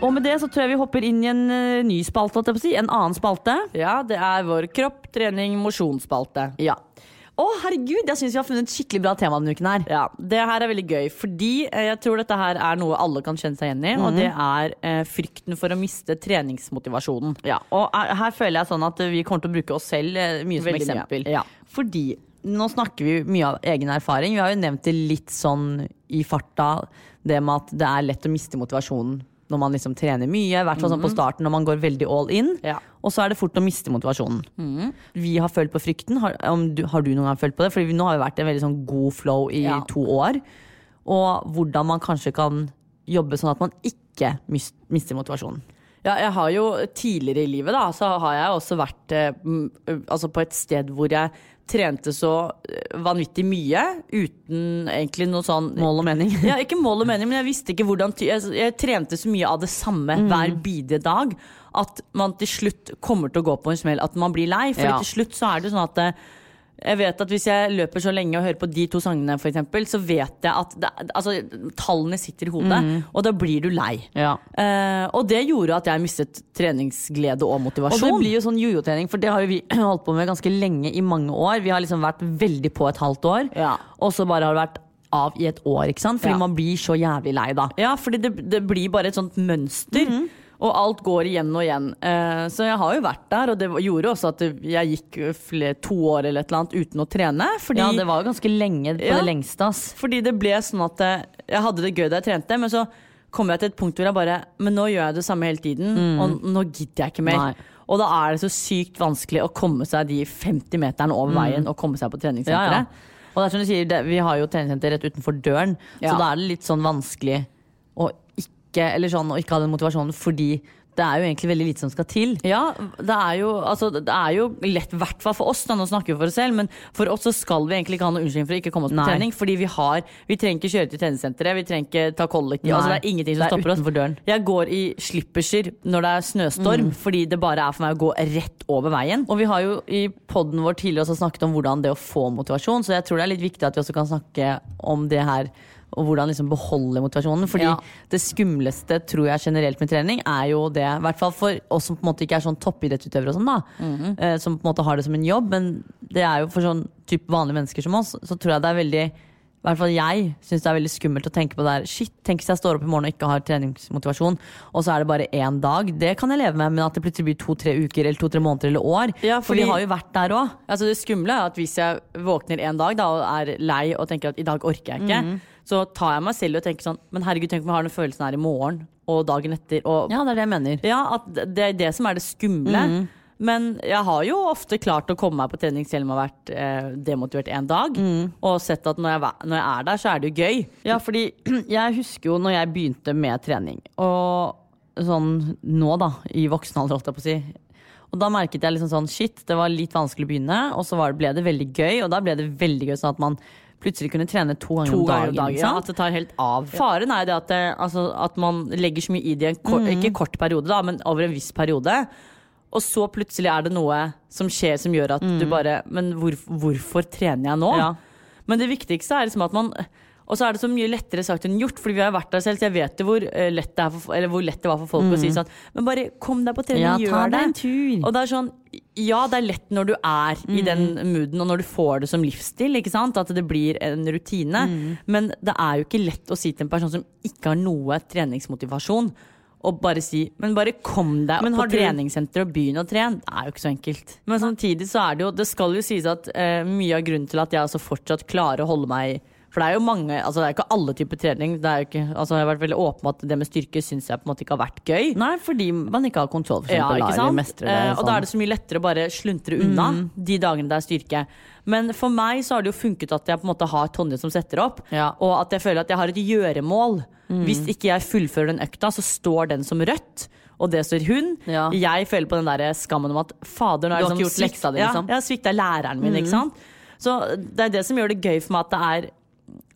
S4: Og med det så tror jeg vi hopper inn i en uh, ny spalte, si. En annen spalte.
S3: Ja, det er vår kropp, trening, mosjonsspalte.
S4: Ja. Å, herregud, jeg syns vi har funnet et skikkelig bra tema denne uken her.
S3: Ja, Det her er veldig gøy, fordi eh, jeg tror dette her er noe alle kan kjenne seg igjen i. Og det er eh, frykten for å miste treningsmotivasjonen.
S4: Ja, og her her føler jeg sånn at vi kommer til å bruke oss selv eh, mye som
S3: Veldig mye.
S4: eksempel.
S3: Ja.
S4: Fordi nå snakker vi mye av egen erfaring. Vi har jo nevnt det litt sånn i farta, det med at det er lett å miste motivasjonen når man liksom trener mye. I hvert fall sånn på starten når man går veldig all in.
S3: Ja.
S4: Og så er det fort å miste motivasjonen. Vi har følt på frykten. Har, om du, har du noen gang følt på det? For nå har vi vært i en veldig sånn god flow i
S3: Ja.
S4: to år. Og hvordan man kanskje kan jobbe sånn at man ikke mis- mister motivasjonen.
S3: Ja, jeg har jo tidligere i livet da, så har jeg også vært eh, altså på et sted hvor jeg trente så eh, vanvittig mye uten egentlig noe sånn
S4: Mål og mening.
S3: Ja, ikke mål og mening, men jeg visste ikke hvordan jeg, jeg trente så mye av det samme
S4: Mm.
S3: hver bidige dag at man til slutt kommer til å gå på en smell, at man blir lei. For
S4: Ja.
S3: til slutt så er det sånn at eh, jeg vet at Hvis jeg løper så lenge og hører på de to sangene, for eksempel, så vet jeg at det, altså, tallene sitter i hodet,
S4: Mm.
S3: og da blir du lei.
S4: Ja.
S3: Uh, og det gjorde at jeg mistet treningsglede og motivasjon.
S4: Og det blir jo sånn jojo-trening, for det har jo vi holdt på med ganske lenge i mange år. Vi har liksom vært veldig på et halvt år,
S3: Ja.
S4: og så bare har det vært av i et år, ikke sant? Fordi
S3: Ja.
S4: man blir så jævlig lei da.
S3: Ja, fordi det, det blir bare et sånt mønster.
S4: Mhm.
S3: Og alt går igjen og igjen. Eh, så jeg har jo vært der, og det gjorde også at jeg gikk to år eller et eller annet uten å trene. Fordi,
S4: Ja, det var jo ganske lenge på
S3: Ja.
S4: det lengste, ass.
S3: fordi det ble sånn at eh, jeg hadde det gøy da jeg trente, men så kom jeg til et punkt hvor jeg bare Men nå gjør jeg det samme hele tiden, og nå gidder jeg ikke mer.
S4: Mm. Nei.
S3: Og da er det så sykt vanskelig å komme seg de 50 meterne over veien og komme seg på treningssenteret.
S4: Mm. Ja, ja. Og det er som du sier, det, vi har jo treningssenter rett utenfor døren,
S3: Ja.
S4: så da er det litt sånn vanskelig å ikke, eller sånn, å ikke ha den motivasjonen, fordi det er jo egentlig veldig lite som skal til.
S3: Ja, det er jo, altså, det er jo lett, i hvert fall for oss, da, nå snakker vi for oss selv, men for oss så skal vi egentlig ikke ha noen unnskyldning for å ikke komme oss på trening. Fordi vi har Vi trenger ikke kjøre til treningssenteret, vi trenger ikke ta kollektiv. Altså, det er ingenting som
S4: er
S3: stopper oss.
S4: døren.
S3: Jeg går i slipperser når det er snøstorm, fordi det bare er for meg å gå rett over veien. Og vi har jo i poden vår tidligere også snakket om hvordan det å få motivasjon, så jeg tror det er litt viktig at vi også kan snakke om det her
S4: og hvordan liksom beholde motivasjonen. Fordi
S3: Ja.
S4: det skumleste tror jeg generelt med trening er jo det, i hvert fall for oss som på en måte ikke er sånn toppidrettsutøvere og sånn, da.
S3: Mhm.
S4: eh, som på en måte har det som en jobb, men det er jo for sånn type vanlige mennesker som oss, så tror jeg det er veldig i hvert fall jeg syns det er veldig skummelt å tenke på det her. Shit, tenk hvis jeg står opp i morgen og ikke har treningsmotivasjon, og så er det bare én dag. Det kan jeg leve med, men at det plutselig blir to-tre uker eller to-tre måneder eller år.
S3: Ja,
S4: For vi har jo vært der òg.
S3: Altså Det skumle er at hvis jeg våkner en dag da, og er lei og tenker at i dag orker jeg ikke,
S4: Mhm.
S3: Så tar jeg meg selv og tenker sånn Men herregud, tenk om jeg har den følelsen her i morgen og dagen etter. Og,
S4: Ja, det er det jeg mener.
S3: Ja, at det er det som er det skumle.
S4: Mm.
S3: Men jeg har jo ofte klart å komme meg på trening selv om jeg har vært eh, demotivert en dag.
S4: Mm.
S3: Og sett at når jeg, når jeg er der, så er det jo gøy.
S4: Ja, fordi jeg husker jo når jeg begynte med trening, og sånn nå da, i voksen alder, holdt jeg på å si. Og da merket jeg liksom sånn, shit, det var litt vanskelig å begynne, og så var det, ble det veldig gøy, og da ble det veldig gøy sånn at man plutselig kunne trene to ganger om dagen.
S3: dagen. Ja, at det tar helt av. Faren er jo det at, det, altså, at man legger så mye i det i en kort,
S4: mm.
S3: ikke kort periode, da, men over en viss periode. Og så plutselig er det noe som skjer som gjør at du bare Men hvor, hvorfor trener jeg nå?
S4: Ja.
S3: Men det viktigste er liksom at man Og så er det så mye lettere sagt enn gjort, Fordi vi har vært der selv, så jeg vet hvor, eh, lett det, for, eller hvor lett det var for folk å si sånn Men bare kom deg på trening.
S4: Ja,
S3: gjør det. Og det er sånn Ja, det er lett når du er i den mooden, og når du får det som livsstil, ikke sant? At det blir en rutine. Men det er jo ikke lett å si til en person som ikke har noe treningsmotivasjon, og bare si Men bare kom deg
S4: opp
S3: på
S4: du-
S3: treningssenter og begynn å trene. Det er jo ikke så enkelt. Men samtidig så er det jo Det skal jo sies at eh, mye av grunnen til at jeg altså fortsatt klarer å holde meg for det er jo mange, altså det er ikke alle typer trening. Det er jo ikke, altså jeg har vært veldig åpen at det med styrke syns jeg på en måte ikke har vært gøy.
S4: Nei, fordi man ikke har kontroll, for
S3: Ja, ikke sant?
S4: det.
S3: Eh, og da
S4: sånn.
S3: er det så mye lettere å bare sluntre unna de dagene det er styrke. Men for meg så har det jo funket at jeg på en måte har Tonje som setter opp,
S4: Ja.
S3: og at jeg føler at jeg har et gjøremål. Hvis ikke jeg fullfører den økta, så står den som rødt. Og det står hun.
S4: Ja.
S3: Jeg føler på den der skammen om at fader, nå
S4: har
S3: jeg
S4: ikke gjort leksa
S3: ja,
S4: liksom.
S3: jeg har svikta læreren min, ikke sant. Så det er det som gjør det gøy for meg at det er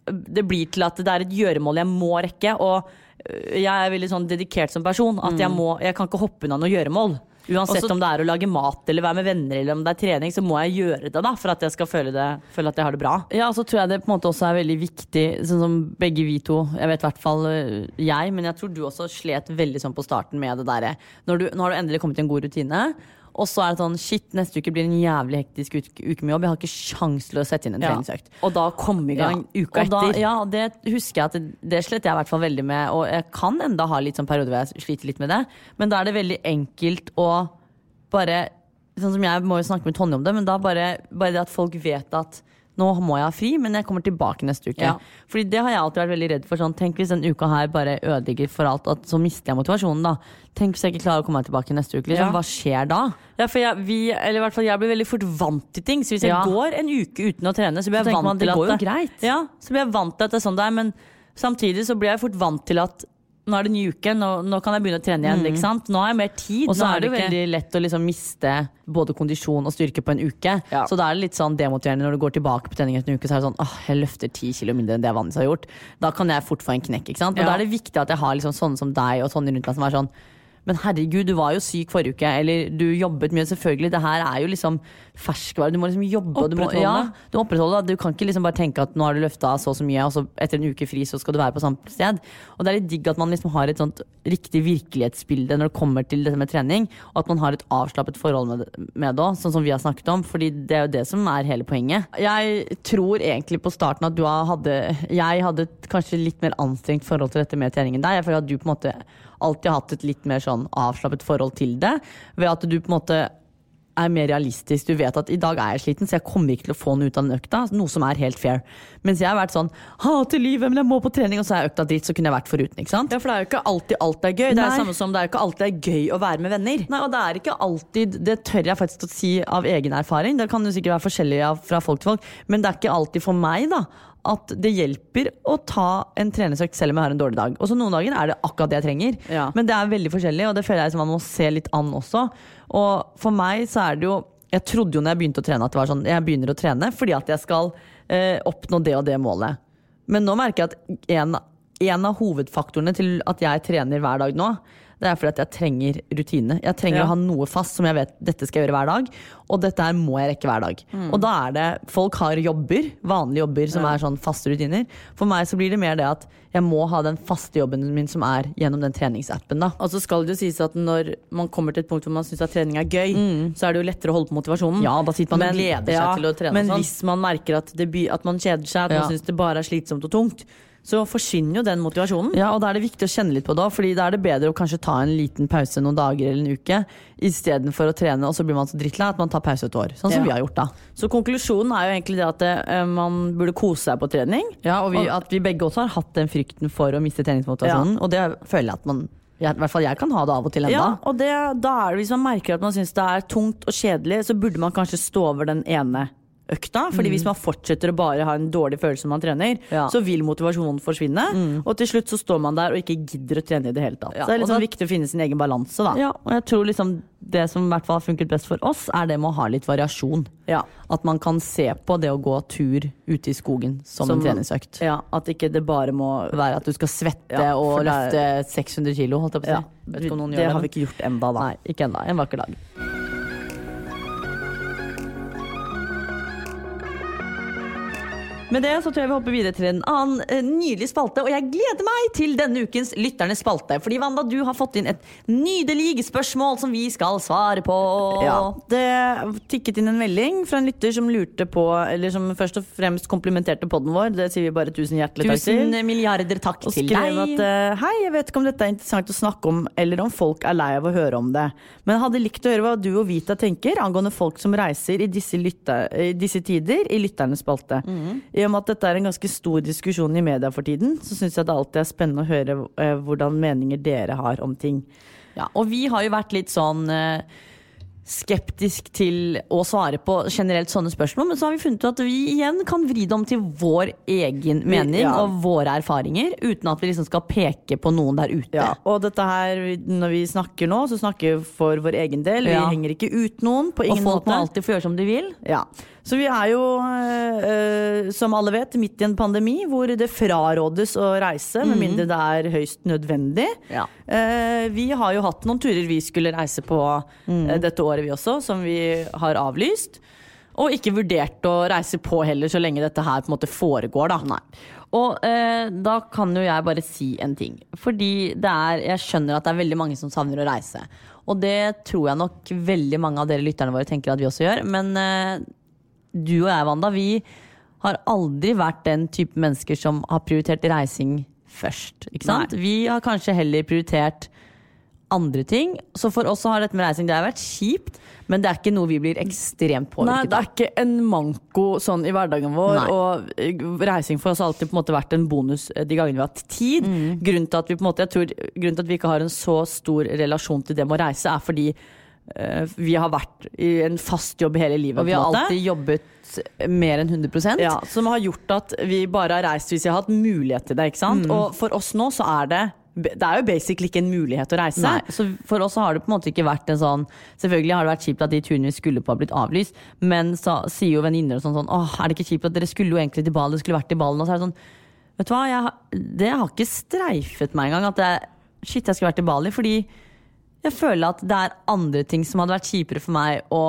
S3: det blir til at det er et gjøremål jeg må rekke. Og øh, jeg er veldig sånn dedikert som person. At jeg, må, jeg kan ikke hoppe unna noe gjøremål. Uansett
S4: Også-
S3: om det er å lage mat eller være med venner eller om det er trening, så må jeg gjøre det da for at jeg skal føle, det, føle at jeg har det bra.
S4: Ja, så tror jeg det på en måte også er veldig viktig, sånn som begge vi to, jeg vet i hvert fall øh, jeg, men jeg tror du også slet veldig sånn på starten med det derre Nå har du endelig kommet i en god rutine, og så er det sånn shit, neste uke blir en jævlig hektisk uke, med jobb, jeg har ikke sjans til å sette inn en
S3: Ja.
S4: treningsøkt.
S3: Og da komme i gang
S4: Ja.
S3: uka
S4: da,
S3: etter.
S4: ja, det husker jeg at det, det sletter jeg i hvert fall veldig med, og jeg kan enda ha litt sånn perioder hvor jeg sliter litt med det, men da er det veldig enkelt å bare Sånn som jeg må jo snakke med Tonje om det, men da bare, bare det at folk vet at nå må jeg ha fri, men jeg kommer tilbake neste uke.
S3: Ja.
S4: Fordi det har jeg alltid vært veldig redd for. Sånn, tenk hvis den uka her bare ødelegger for alt, at så mister jeg motivasjonen, da. Tenk hvis jeg ikke klarer å komme meg tilbake neste uke. Liksom.
S3: Ja.
S4: Hva skjer da?
S3: Ja, for jeg, vi, eller i hvert fall jeg blir veldig fort vant til ting. Så hvis jeg går en uke uten å trene, så blir jeg
S4: så
S3: vant
S4: man,
S3: til
S4: greit.
S3: Ja, så blir jeg vant til at det er sånn det er. Men samtidig så blir jeg fort vant til at nå er det ny uke, nå, nå kan jeg begynne å trene igjen. Sant? Nå har jeg mer tid.
S4: Mm. Og så er det
S3: ikke-
S4: veldig lett å liksom miste både kondisjon og styrke på en uke.
S3: Ja.
S4: Så da er det litt sånn demotiverende når du går tilbake på trening etter en uke. Så er det sånn åh, jeg løfter ti kilo mindre enn det jeg vanligvis har gjort. Da kan jeg fort få en knekk. Og
S3: Ja.
S4: da er det viktig at jeg har liksom sånne som deg og sånne rundt meg som er sånn men herregud, du var jo syk forrige uke, eller du jobbet mye. Selvfølgelig, det her er jo liksom ferskvare. Du må liksom jobbe. Du må, ja, du må opprettholde. Du kan ikke liksom bare tenke at nå har du løfta så og så mye, og så etter en uke fri så skal du være på samme sted. Og det er litt digg at man liksom har et sånt riktig virkelighetsbilde når det kommer til dette med trening, og at man har et avslappet forhold med det, òg, sånn som vi har snakket om, fordi det er jo det som er hele poenget. Jeg tror egentlig på starten at du hadde Jeg hadde kanskje litt mer anstrengt forhold til dette med treningen der. Jeg føler at du på en måte alltid hatt et litt mer sånn avslappet forhold til det, ved at du på en måte er mer realistisk. Du vet at i dag er jeg sliten, så jeg kommer ikke til å få noe ut av den økta. Noe som er helt fair. Mens jeg har vært sånn hater livet, men jeg må på trening, og så er økta dritt, så kunne jeg vært foruten. ikke sant?
S3: Ja, for det er jo ikke alltid alt er gøy. Det er
S4: Nei.
S3: samme som det er jo ikke alltid er gøy å være med venner.
S4: Nei, og det er ikke alltid Det tør jeg faktisk å si av egen erfaring. Det kan jo sikkert være forskjellig fra folk til folk, men det er ikke alltid for meg da at det hjelper å ta en treningsøkt selv om jeg har en dårlig dag. Og så noen dager er det akkurat det jeg trenger.
S3: Ja.
S4: Men det er veldig forskjellig, og det føler jeg som man må se litt an også. Og for meg så er det jo Jeg trodde jo når jeg begynte å trene at det var sånn Jeg begynner å trene fordi at jeg skal eh, oppnå det og det målet. Men nå merker jeg at en, en av hovedfaktorene til at jeg trener hver dag nå, det er fordi at jeg trenger rutine. Jeg trenger
S3: Ja.
S4: å ha noe fast som jeg vet dette skal jeg gjøre hver dag. Og dette her må jeg rekke hver dag. Og da er det Folk har jobber, vanlige jobber som er sånn faste rutiner. For meg så blir det mer det at jeg må ha den faste jobben min som er gjennom den treningsappen. da
S3: Og så skal det jo sies at når man kommer til et punkt hvor man syns at trening er gøy, så er det jo lettere å holde på motivasjonen.
S4: Ja, da sitter man og gleder seg til å trene
S3: Men
S4: sånn.
S3: hvis man merker at, det, at man kjeder seg, at
S4: Ja.
S3: man syns det bare er slitsomt og tungt, så forsvinner jo den motivasjonen.
S4: Ja, og da er det viktig å kjenne litt på det òg, Fordi da er det bedre å kanskje ta en liten pause noen dager eller en uke, istedenfor å trene, og så blir man så drittlei at man tar pause et år. Sånn som
S3: Ja.
S4: vi har gjort, da.
S3: Så konklusjonen er jo egentlig det at eh, man burde kose seg på trening.
S4: Ja, og vi, at vi begge også har hatt den frykten for å miste treningsmotivasjonen, og det føler jeg at man I hvert fall jeg kan ha det av og til ennå.
S3: Ja, og det, da er det Hvis man merker at man syns det er tungt og kjedelig, så burde man kanskje stå over den ene økta. Fordi hvis man fortsetter å bare ha en dårlig følelse når man trener,
S4: Mm. Ja. Mm.
S3: så vil motivasjonen forsvinne. Og til slutt så står man der og ikke gidder å trene i det hele tatt.
S4: Ja,
S3: så det er liksom
S4: da-
S3: viktig å finne sin egen balanse, da.
S4: Ja, og jeg tror liksom det som i hvert fall har funket best for oss, er det med å ha litt variasjon.
S3: Ja.
S4: At man kan se på det å gå tur ute i skogen som,
S3: Som-
S4: en treningsøkt.
S3: Ja, At ikke det bare må
S4: Være at du skal svette
S3: Ja,
S4: og
S3: det
S4: løfte 600 kilo, holdt jeg på å si.
S3: ja, Det
S4: gjør
S3: har vi ikke gjort enda da.
S4: Nei, ikke ennå. En vakker dag. Med det så tror jeg vi hopper videre til en annen eh, nydelig spalte. Og jeg gleder meg til denne ukens Lytternes spalte. Fordi Wanda, du har fått inn et nydelig spørsmål som vi skal svare på.
S3: Ja, Det tikket inn en melding fra en lytter som lurte på Eller som først og fremst komplimenterte podden vår. Det sier vi bare tusen hjertelig takk til.
S4: Tusen milliarder takk
S3: Og
S4: til
S3: skrev
S4: deg.
S3: at eh, hei, jeg vet ikke om dette er interessant å snakke om, eller om folk er lei av å høre om det. Men jeg hadde likt å høre hva du og Vita tenker angående folk som reiser i disse, lytte, i disse tider i Lytternes spalte. I og med at dette er en ganske stor diskusjon i media for tiden, så syns jeg det alltid er spennende å høre eh, hvordan meninger dere har om ting.
S4: Ja, og vi har jo vært litt sånn eh, skeptisk til å svare på generelt sånne spørsmål, men så har vi funnet ut at vi igjen kan vri det om til vår egen mening
S3: ja.
S4: og våre erfaringer, uten at vi liksom skal peke på noen der ute.
S3: Ja, og dette her, når vi snakker nå, så snakker vi for vår egen del.
S4: Ja.
S3: Vi henger ikke ut noen på ingen måte.
S4: Og
S3: folk
S4: folk må alltid få gjøre som de vil.
S3: Ja, så vi er jo, eh, eh, som alle vet, midt i en pandemi hvor det frarådes å reise, med mindre det er høyst nødvendig.
S4: Ja.
S3: Eh, vi har jo hatt noen turer vi skulle reise på eh, dette året, vi også, som vi har avlyst. Og ikke vurdert å reise på heller, så lenge dette her på en måte foregår, da.
S4: Nei. Og eh, da kan jo jeg bare si en ting. Fordi det er, jeg skjønner at det er veldig mange som savner å reise. Og det tror jeg nok veldig mange av dere lytterne våre tenker at vi også gjør. Men eh, du og jeg, Wanda, vi har aldri vært den type mennesker som har prioritert reising først. Ikke sant? Vi har kanskje heller prioritert andre ting. Så for oss så har dette med reising det har vært kjipt, men det er ikke noe vi blir ekstremt
S3: Nei, det er ikke en manko sånn i hverdagen vår.
S4: Nei.
S3: Og eh, reising for oss har alltid på en måte vært en bonus eh, de gangene vi har hatt tid.
S4: Mm.
S3: Grunnen til at vi på en måte, jeg tror, grunnen til at vi ikke har en så stor relasjon til det med å reise, er fordi vi har vært i en fast jobb hele livet.
S4: Og vi har alltid jobbet mer enn 100%
S3: Ja, som har gjort at vi bare har reist hvis vi har hatt mulighet til det. ikke
S4: Mm.
S3: Og for oss nå så er det Det er jo basically ikke en mulighet å reise.
S4: Nei, så For oss har det på en måte ikke vært en sånn Selvfølgelig har det vært kjipt at de turene vi skulle på har blitt avlyst, men så sier jo venninner og sånn sånn Åh, er det ikke kjipt at dere skulle jo egentlig til Bali, skulle vært i ballen, og så er det sånn Vet du hva, jeg, har- det har ikke streifet meg engang at jeg, shit, jeg skulle vært i Bali, fordi jeg føler at det er andre ting som hadde vært kjipere for meg å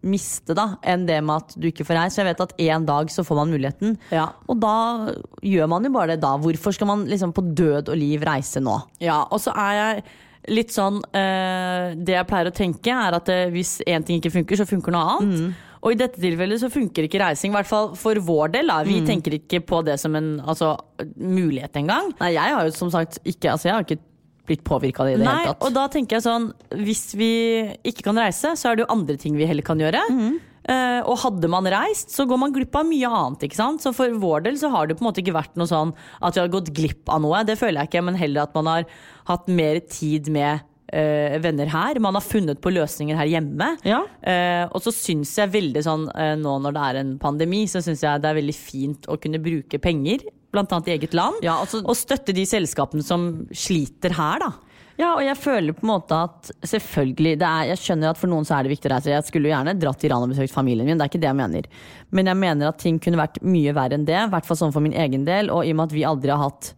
S4: miste da, enn det med at du ikke får reist. For jeg vet at en dag så får man muligheten,
S3: Ja.
S4: og da gjør man jo bare det da. Hvorfor skal man liksom på død og liv reise nå?
S3: Ja, og så er jeg litt sånn eh, Det jeg pleier å tenke, er at eh, hvis én ting ikke funker, så funker noe annet. Og i dette tilfellet så funker ikke reising, i hvert fall for vår del. Da. Vi tenker ikke på det som en altså, mulighet engang.
S4: Nei, jeg har jo som sagt ikke, altså jeg har ikke blitt påvirka av det i det
S3: Nei,
S4: hele tatt.
S3: og da tenker jeg sånn Hvis vi ikke kan reise, så er det jo andre ting vi heller kan gjøre. Eh, og hadde man reist, så går man glipp av mye annet. ikke sant? Så for vår del så har det på en måte ikke vært noe sånn at vi har gått glipp av noe. Det føler jeg ikke, men heller at man har hatt mer tid med uh, venner her. Man har funnet på løsninger her hjemme.
S4: Ja.
S3: Uh, og så syns jeg veldig sånn nå når det er en pandemi, så syns jeg det er veldig fint å kunne bruke penger, annet i eget land,
S4: Ja, altså-
S3: og støtte de selskapene som sliter her, da.
S4: Ja, og jeg føler på en måte at selvfølgelig det er, Jeg skjønner at for noen så er det viktig å reise. Jeg skulle jo gjerne dratt til Iran og besøkt familien min, det er ikke det jeg mener. Men jeg mener at ting kunne vært mye verre enn det, i hvert fall sånn for min egen del. Og i og med at vi aldri har hatt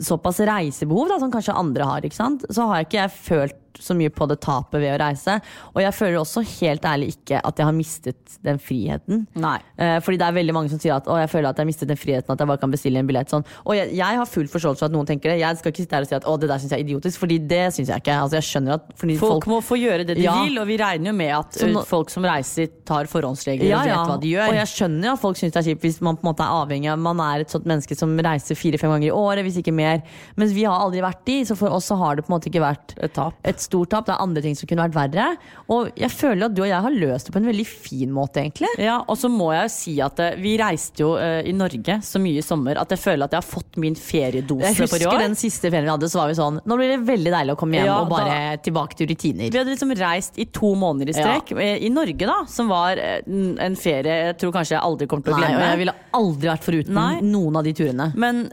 S4: såpass reisebehov da, som kanskje andre har, så har ikke jeg følt så mye på det tapet ved å reise. Og jeg føler også helt ærlig ikke at jeg har mistet den friheten.
S3: Nei.
S4: Eh, fordi det er veldig mange som sier at å, jeg føler at jeg har mistet den friheten at jeg bare kan bestille en billett. Sånn. Og jeg, jeg har full forståelse for at noen tenker det. Jeg skal ikke sitte her og si at å, det der syns jeg er idiotisk, fordi det syns jeg ikke. Altså, jeg skjønner at
S3: Folk,
S4: folk,
S3: må få gjøre det de
S4: Ja.
S3: vil, og vi regner jo med at
S4: nå-
S3: folk som reiser, tar forhåndsregler og vet hva de gjør.
S4: Og jeg skjønner at folk syns det er kjipt hvis man på en måte er avhengig av Man er et sånt menneske som reiser fire-fem ganger i året, hvis ikke mer. Mens vi har aldri vært de, så for oss så har det på en måte ikke vært
S3: Et tap.
S4: et stort tap. Det er andre ting som kunne vært verre. Og jeg føler at du og jeg har løst det på en veldig fin måte, egentlig.
S3: Ja, og så må jeg jo si at eh, vi reiste jo eh, i Norge så mye i sommer at jeg føler at jeg har fått min feriedose for i år.
S4: Jeg husker den siste ferien vi hadde, så var vi sånn Nå blir det veldig deilig å komme hjem
S3: Ja,
S4: og bare tilbake til rutiner.
S3: Vi hadde liksom reist i to måneder i strekk Ja. i Norge, da, som var eh, en ferie jeg tror kanskje jeg aldri kommer til å
S4: Nei,
S3: glemme.
S4: og jeg ville aldri vært foruten
S3: Nei.
S4: noen av de turene.
S3: Men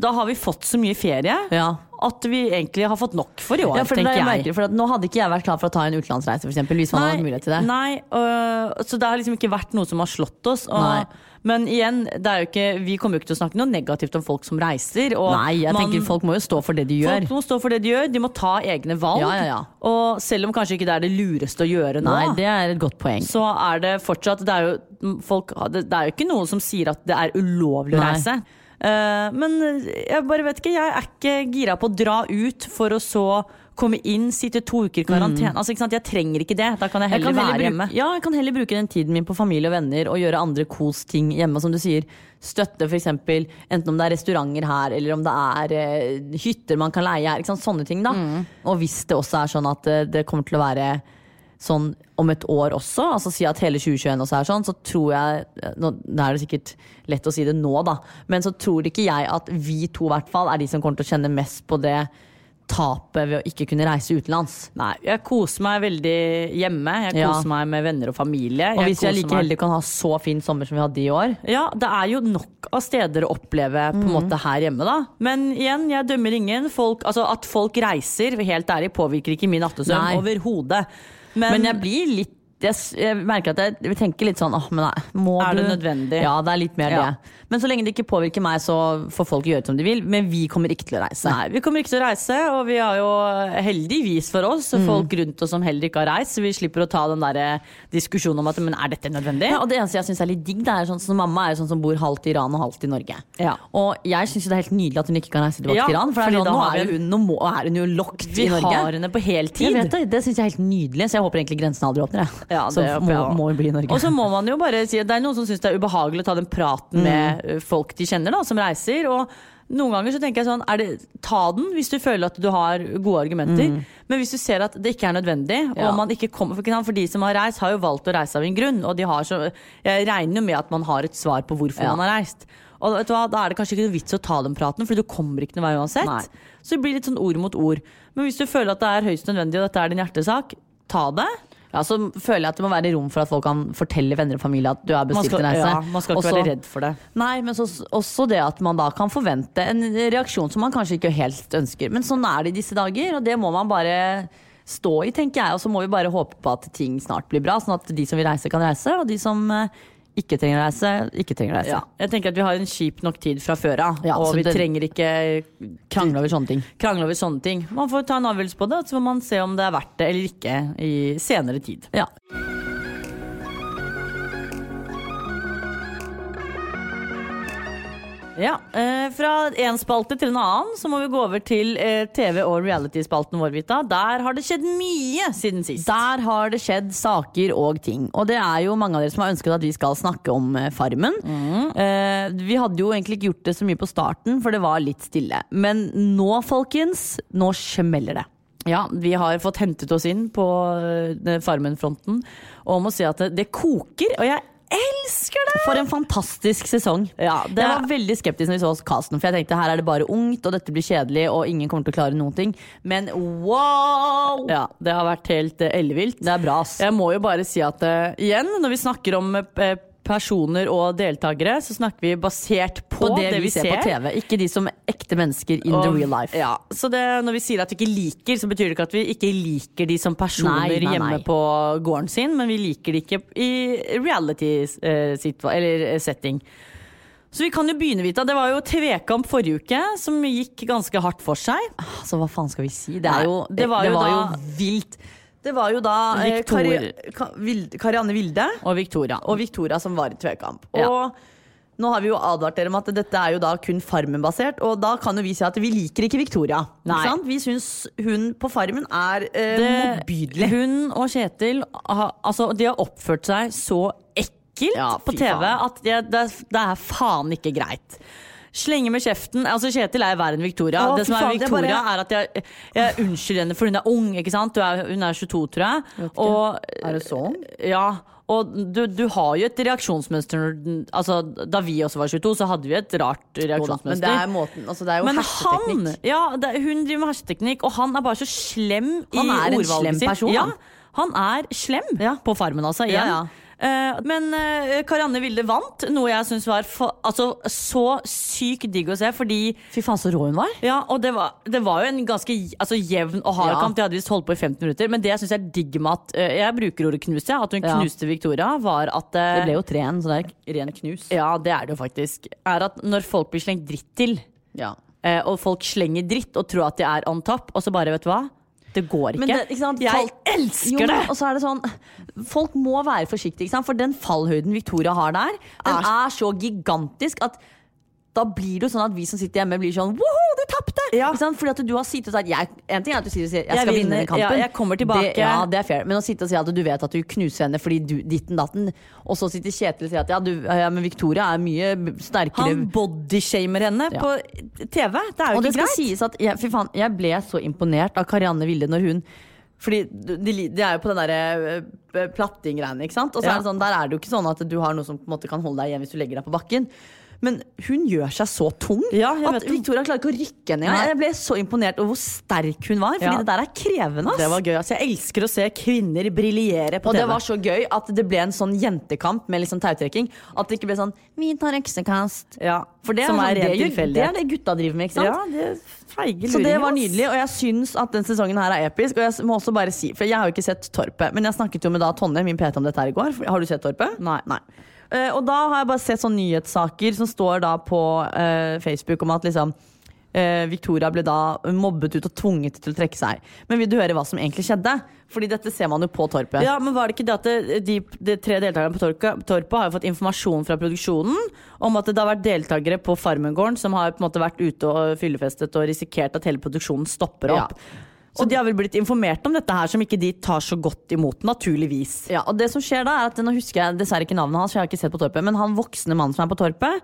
S3: da har vi fått så mye ferie
S4: Ja.
S3: At vi egentlig har fått nok for i år,
S4: Ja, for er
S3: tenker jeg.
S4: Merker, for at nå hadde ikke jeg vært klar for å ta en utenlandsreise, f.eks. hvis man hadde mulighet til det.
S3: Nei, øh, så det har liksom ikke vært noe som har slått oss. Og, men igjen, er ikke, vi kommer jo ikke til å snakke noe negativt om folk som reiser.
S4: Nei, jeg
S3: man-
S4: tenker folk må jo stå for det de gjør.
S3: Folk må stå for det de gjør, de må ta egne valg.
S4: Ja, ja, ja.
S3: Og selv om kanskje ikke det er det lureste å gjøre nå,
S4: Nei, det er et godt poeng.
S3: så er det fortsatt Det er jo, folk, det, er jo ikke noen som sier at det er ulovlig å reise. Eh, men jeg bare vet ikke, jeg er ikke gira på å dra ut for å så komme inn, sitte to uker i karantene. Altså, ikke sant? Jeg trenger ikke det. Da kan jeg
S4: heller, Jeg
S3: heller være hjemme.
S4: ja, jeg kan heller bruke den tiden min på familie og venner og gjøre andre kos-ting hjemme. Som du sier, støtte f.eks. enten om det er restauranter her, eller om det er eh, hytter man kan leie her. Sånne ting, da.
S3: Mm.
S4: Og hvis det også er sånn at eh, det kommer til å være sånn om et år også, altså si at hele 2021 også er sånn, så tror jeg nå, Det er det sikkert lett å si det nå, da, men så tror ikke jeg at vi to i hvert fall er de som kommer til å kjenne mest på det tapet ved å ikke kunne reise utenlands.
S3: Nei, jeg koser meg veldig hjemme. Jeg
S4: Ja.
S3: koser meg med venner og familie.
S4: Og hvis jeg like
S3: meg-
S4: heldig kan ha så fin sommer som vi hadde i år
S3: Ja, det er jo nok av steder å oppleve på en
S4: mm.
S3: måte her hjemme, da. Men igjen, jeg dømmer ingen. Folk, altså At folk reiser, helt ærlig, påvirker ikke min nattesøvn overhodet.
S4: Men, jeg blir litt jeg, merker at jeg, tenker litt sånn åh, men nei, må
S3: Er
S4: du
S3: nødvendig?
S4: Ja, det er litt mer
S3: Ja.
S4: det. Men så lenge det ikke påvirker meg, så får folk gjøre som de vil. Men vi kommer ikke til å reise.
S3: Nei, vi kommer ikke til å reise, og vi har jo heldigvis for oss
S4: Mm.
S3: folk rundt oss som heller ikke har reist, så vi slipper å ta den der eh, diskusjonen om at men er dette nødvendig?
S4: Ja, og det eneste jeg syns er litt digg, det er sånn som mamma er jo sånn som bor halvt i Iran og halvt i Norge.
S3: Ja.
S4: Og jeg syns det er helt nydelig at hun ikke kan reise tilbake
S3: Ja,
S4: til Iran. For det
S3: fordi
S4: er sånn,
S3: da
S4: nå,
S3: har
S4: er
S3: vi
S4: hun, nå må, er hun jo locked
S3: Vi
S4: i Norge.
S3: har henne på heltid.
S4: Jeg vet det, det syns jeg er helt nydelig, så jeg håper egentlig grensen aldri åpner. Jeg.
S3: Ja, som
S4: må, må bli i Norge.
S3: Og så må man jo bare si at det er noen som syns det er ubehagelig å ta den praten med eh, folk de kjenner, da, som reiser. Og noen ganger så tenker jeg sånn, er det, ta den hvis du føler at du har gode argumenter. Men hvis du ser at det ikke er nødvendig,
S4: Ja.
S3: man ikke kommer For, for de som har reist, har jo valgt å reise av en grunn. Og de har så, jeg regner jo med at man har et svar på hvorfor
S4: Ja.
S3: man har reist. Og vet du hva, Da er det kanskje ikke noe vits å ta den praten, for du kommer ikke noen vei uansett.
S4: Nei.
S3: Så det blir litt sånn ord mot ord. Men hvis du føler at det er høyst nødvendig, og dette er din hjertesak, ta det.
S4: Ja, så føler jeg at det må være rom for at folk kan fortelle venner og familie at du har bestilt en reise.
S3: ja, man skal ikke
S4: Også-
S3: være redd for det.
S4: Nei, men så, også det at man da kan forvente en reaksjon som man kanskje ikke helt ønsker. Men sånn er det i disse dager, og det må man bare stå i, tenker jeg. Og så må vi bare håpe på at ting snart blir bra, sånn at de som vil reise, kan reise. Og de som eh, ikke trenger å reise, ikke trenger å reise.
S3: Ja, jeg tenker at Vi har en kjip nok tid fra før av,
S4: Ja,
S3: og vi trenger ikke
S4: Krangle over sånne ting.
S3: krangle over sånne ting. Man får ta en avgjørelse på det, og så må man se om det er verdt det eller ikke i senere tid.
S4: Ja.
S3: Ja, eh, Fra én spalte til en annen så må vi gå over til eh, TV- og reality-spalten vår. Vita. Der har det skjedd mye siden sist.
S4: Der har det skjedd saker og ting. Og det er jo mange av dere som har ønsket at vi skal snakke om eh, Farmen. Eh, vi hadde jo egentlig ikke gjort det så mye på starten, for det var litt stille. Men nå, folkens, nå smeller det.
S3: Ja, Vi har fått hentet oss inn på eh, Farmen-fronten og må si at det, det koker. Og jeg elsker det!
S4: For en fantastisk sesong.
S3: Ja, det er-
S4: var veldig skeptisk når vi så casten, for jeg tenkte her er det bare ungt, og dette blir kjedelig, og ingen kommer til å klare noen ting. Men wow!
S3: Ja, Det har vært helt uh, ellevilt.
S4: Det er bra, ass.
S3: Jeg må jo bare si at uh, igjen, når vi snakker om eh, personer og deltakere, så snakker vi basert på,
S4: På det, vi ser, på TV, ikke de som ekte mennesker in the real life.
S3: Ja, så det, når vi sier at vi ikke liker, så betyr det ikke at vi ikke liker de som personer
S4: Nei, nei,
S3: hjemme
S4: nei.
S3: på gården sin, men vi liker de ikke i reality eh, eh, setting. Så vi kan jo begynne, Vita. Det var jo TV-kamp forrige uke som gikk ganske hardt for seg.
S4: Altså, hva faen skal vi si? Det,
S3: Nei,
S4: er jo,
S3: det var jo
S4: vilt. Det var jo da eh, Kari, Ka, Vilde, Karianne Vilde
S3: Og Victoria.
S4: og Victoria som var i tvekamp.
S3: Ja.
S4: Og nå har vi jo advart dere om at dette er jo da kun Farmen-basert, og da kan jo vi si at vi liker ikke Victoria.
S3: Nei.
S4: Ikke sant? Vi syns hun på Farmen er eh, motbydelig.
S3: Hun og Kjetil har, altså, de har oppført seg så ekkelt
S4: Ja,
S3: på TV
S4: faen.
S3: at det, det, det er faen ikke greit. Slenge med kjeften. Altså Kjetil er verre enn Victoria.
S4: Å,
S3: det som er
S4: faen, det er
S3: Victoria,
S4: bare-
S3: er at jeg, jeg unnskylder henne, for hun er ung. ikke sant? Du er, hun er 22, tror jeg. Og,
S4: Er det sånn?
S3: Ja. Og du, du har jo et reaksjonsmønster altså, Da vi også var 22, så hadde vi et rart reaksjonsmønster.
S4: Men det er måten altså, Det er jo
S3: Men han, ja, det, hun driver med hersketeknikk, og han er bare så slem i ordvalget sitt.
S4: Han er en slem person,
S3: Ja,
S4: han.
S3: han er slem
S4: Ja.
S3: på Farmen, altså. Igjen.
S4: Ja, ja.
S3: Eh, men eh, Karianne Vilde vant, noe jeg syns var for, altså, så sykt digg å se, fordi
S4: Fy faen, så rå hun var.
S3: ja, og det var, det var jo en ganske altså, jevn og hard
S4: Ja.
S3: kamp. De hadde visst holdt på i 15 minutter. Men det jeg syns er digg med at eh, Jeg bruker ordet knuse, ja, at hun
S4: Ja.
S3: knuste Victoria, var at
S4: Det ble jo 3-1, så det er ren knus.
S3: Ja, det er det jo faktisk. Er at når folk blir slengt dritt til,
S4: Ja.
S3: Og folk slenger dritt og tror at de er on top, og så bare, vet du hva? Det går ikke.
S4: Det, ikke?
S3: Jeg
S4: Folk-
S3: elsker
S4: Jo,
S3: det!
S4: Og så er det sånn Folk må være forsiktige, for den fallhøyden Victoria har der, den
S3: er
S4: så gigantisk at da blir det jo sånn at vi som sitter hjemme, blir sånn Woho, du tapte!
S3: Ja.
S4: Ikke? Fordi at du har sittet og sagt jeg, En ting er at du sier jeg skal
S3: Jeg
S4: vinne den kampen.
S3: ja, jeg kommer tilbake.
S4: Det, ja, det er fair. Men å sitte og si at du vet at du knuser henne fordi du ditten datten, og så sitter Kjetil og sier at ja, du, ja, men Victoria er mye sterkere
S3: Han bodyshamer henne
S4: Ja.
S3: på TV. Det er jo
S4: Og det skal
S3: greit.
S4: sies at jeg, fy faen, jeg ble så imponert av Karianne Vilde når hun fordi de, de er jo på den derre uh, platting-greiene, ikke sant. Og så
S3: Ja.
S4: er det sånn, der er det jo ikke sånn at du har noe som på en måte kan holde deg igjen hvis du legger deg på bakken. Men hun gjør seg så tung
S3: Ja,
S4: at. Victoria klarer ikke å rykke engang. Jeg ble så imponert over hvor sterk hun var, fordi
S3: Ja.
S4: det der er krevende.
S3: Det var gøy. Altså, jeg elsker å se kvinner briljere på
S4: og
S3: TV.
S4: det var så gøy at det ble en sånn jentekamp med liksom tautrekking. At det ikke ble sånn 'vi tar øksekast'.
S3: ja,
S4: For det er, sånn, det, det er det gutta driver med, ikke sant?
S3: Ja, det er luringer.
S4: Så det var nydelig, og jeg syns at den sesongen her er episk. Og jeg må også bare si, for jeg har jo ikke sett Torpet, men jeg snakket jo med da Tonje, min PT, om dette her i går. Har du sett Torpet?
S3: Nei.
S4: Eh, og da har jeg bare sett sånne nyhetssaker som står da på uh, Facebook om at liksom Victoria ble da mobbet ut og tvunget til å trekke seg. Men vil du høre hva som egentlig skjedde? Fordi dette ser man jo på Torpet.
S3: Ja, men var det ikke det at det- de, de tre deltakerne på torpet, Torpet har jo fått informasjon fra produksjonen om at det har vært deltakere på Farmengården som har på en måte vært ute og fyllefestet og risikert at hele produksjonen stopper opp.
S4: Ja.
S3: Så de har vel blitt informert om dette her, som ikke de tar så godt imot, naturligvis.
S4: Ja, og det som skjer da er at Nå husker jeg dessverre ikke navnet hans, for jeg har ikke sett på Torpet, men han voksne mannen som er på Torpet,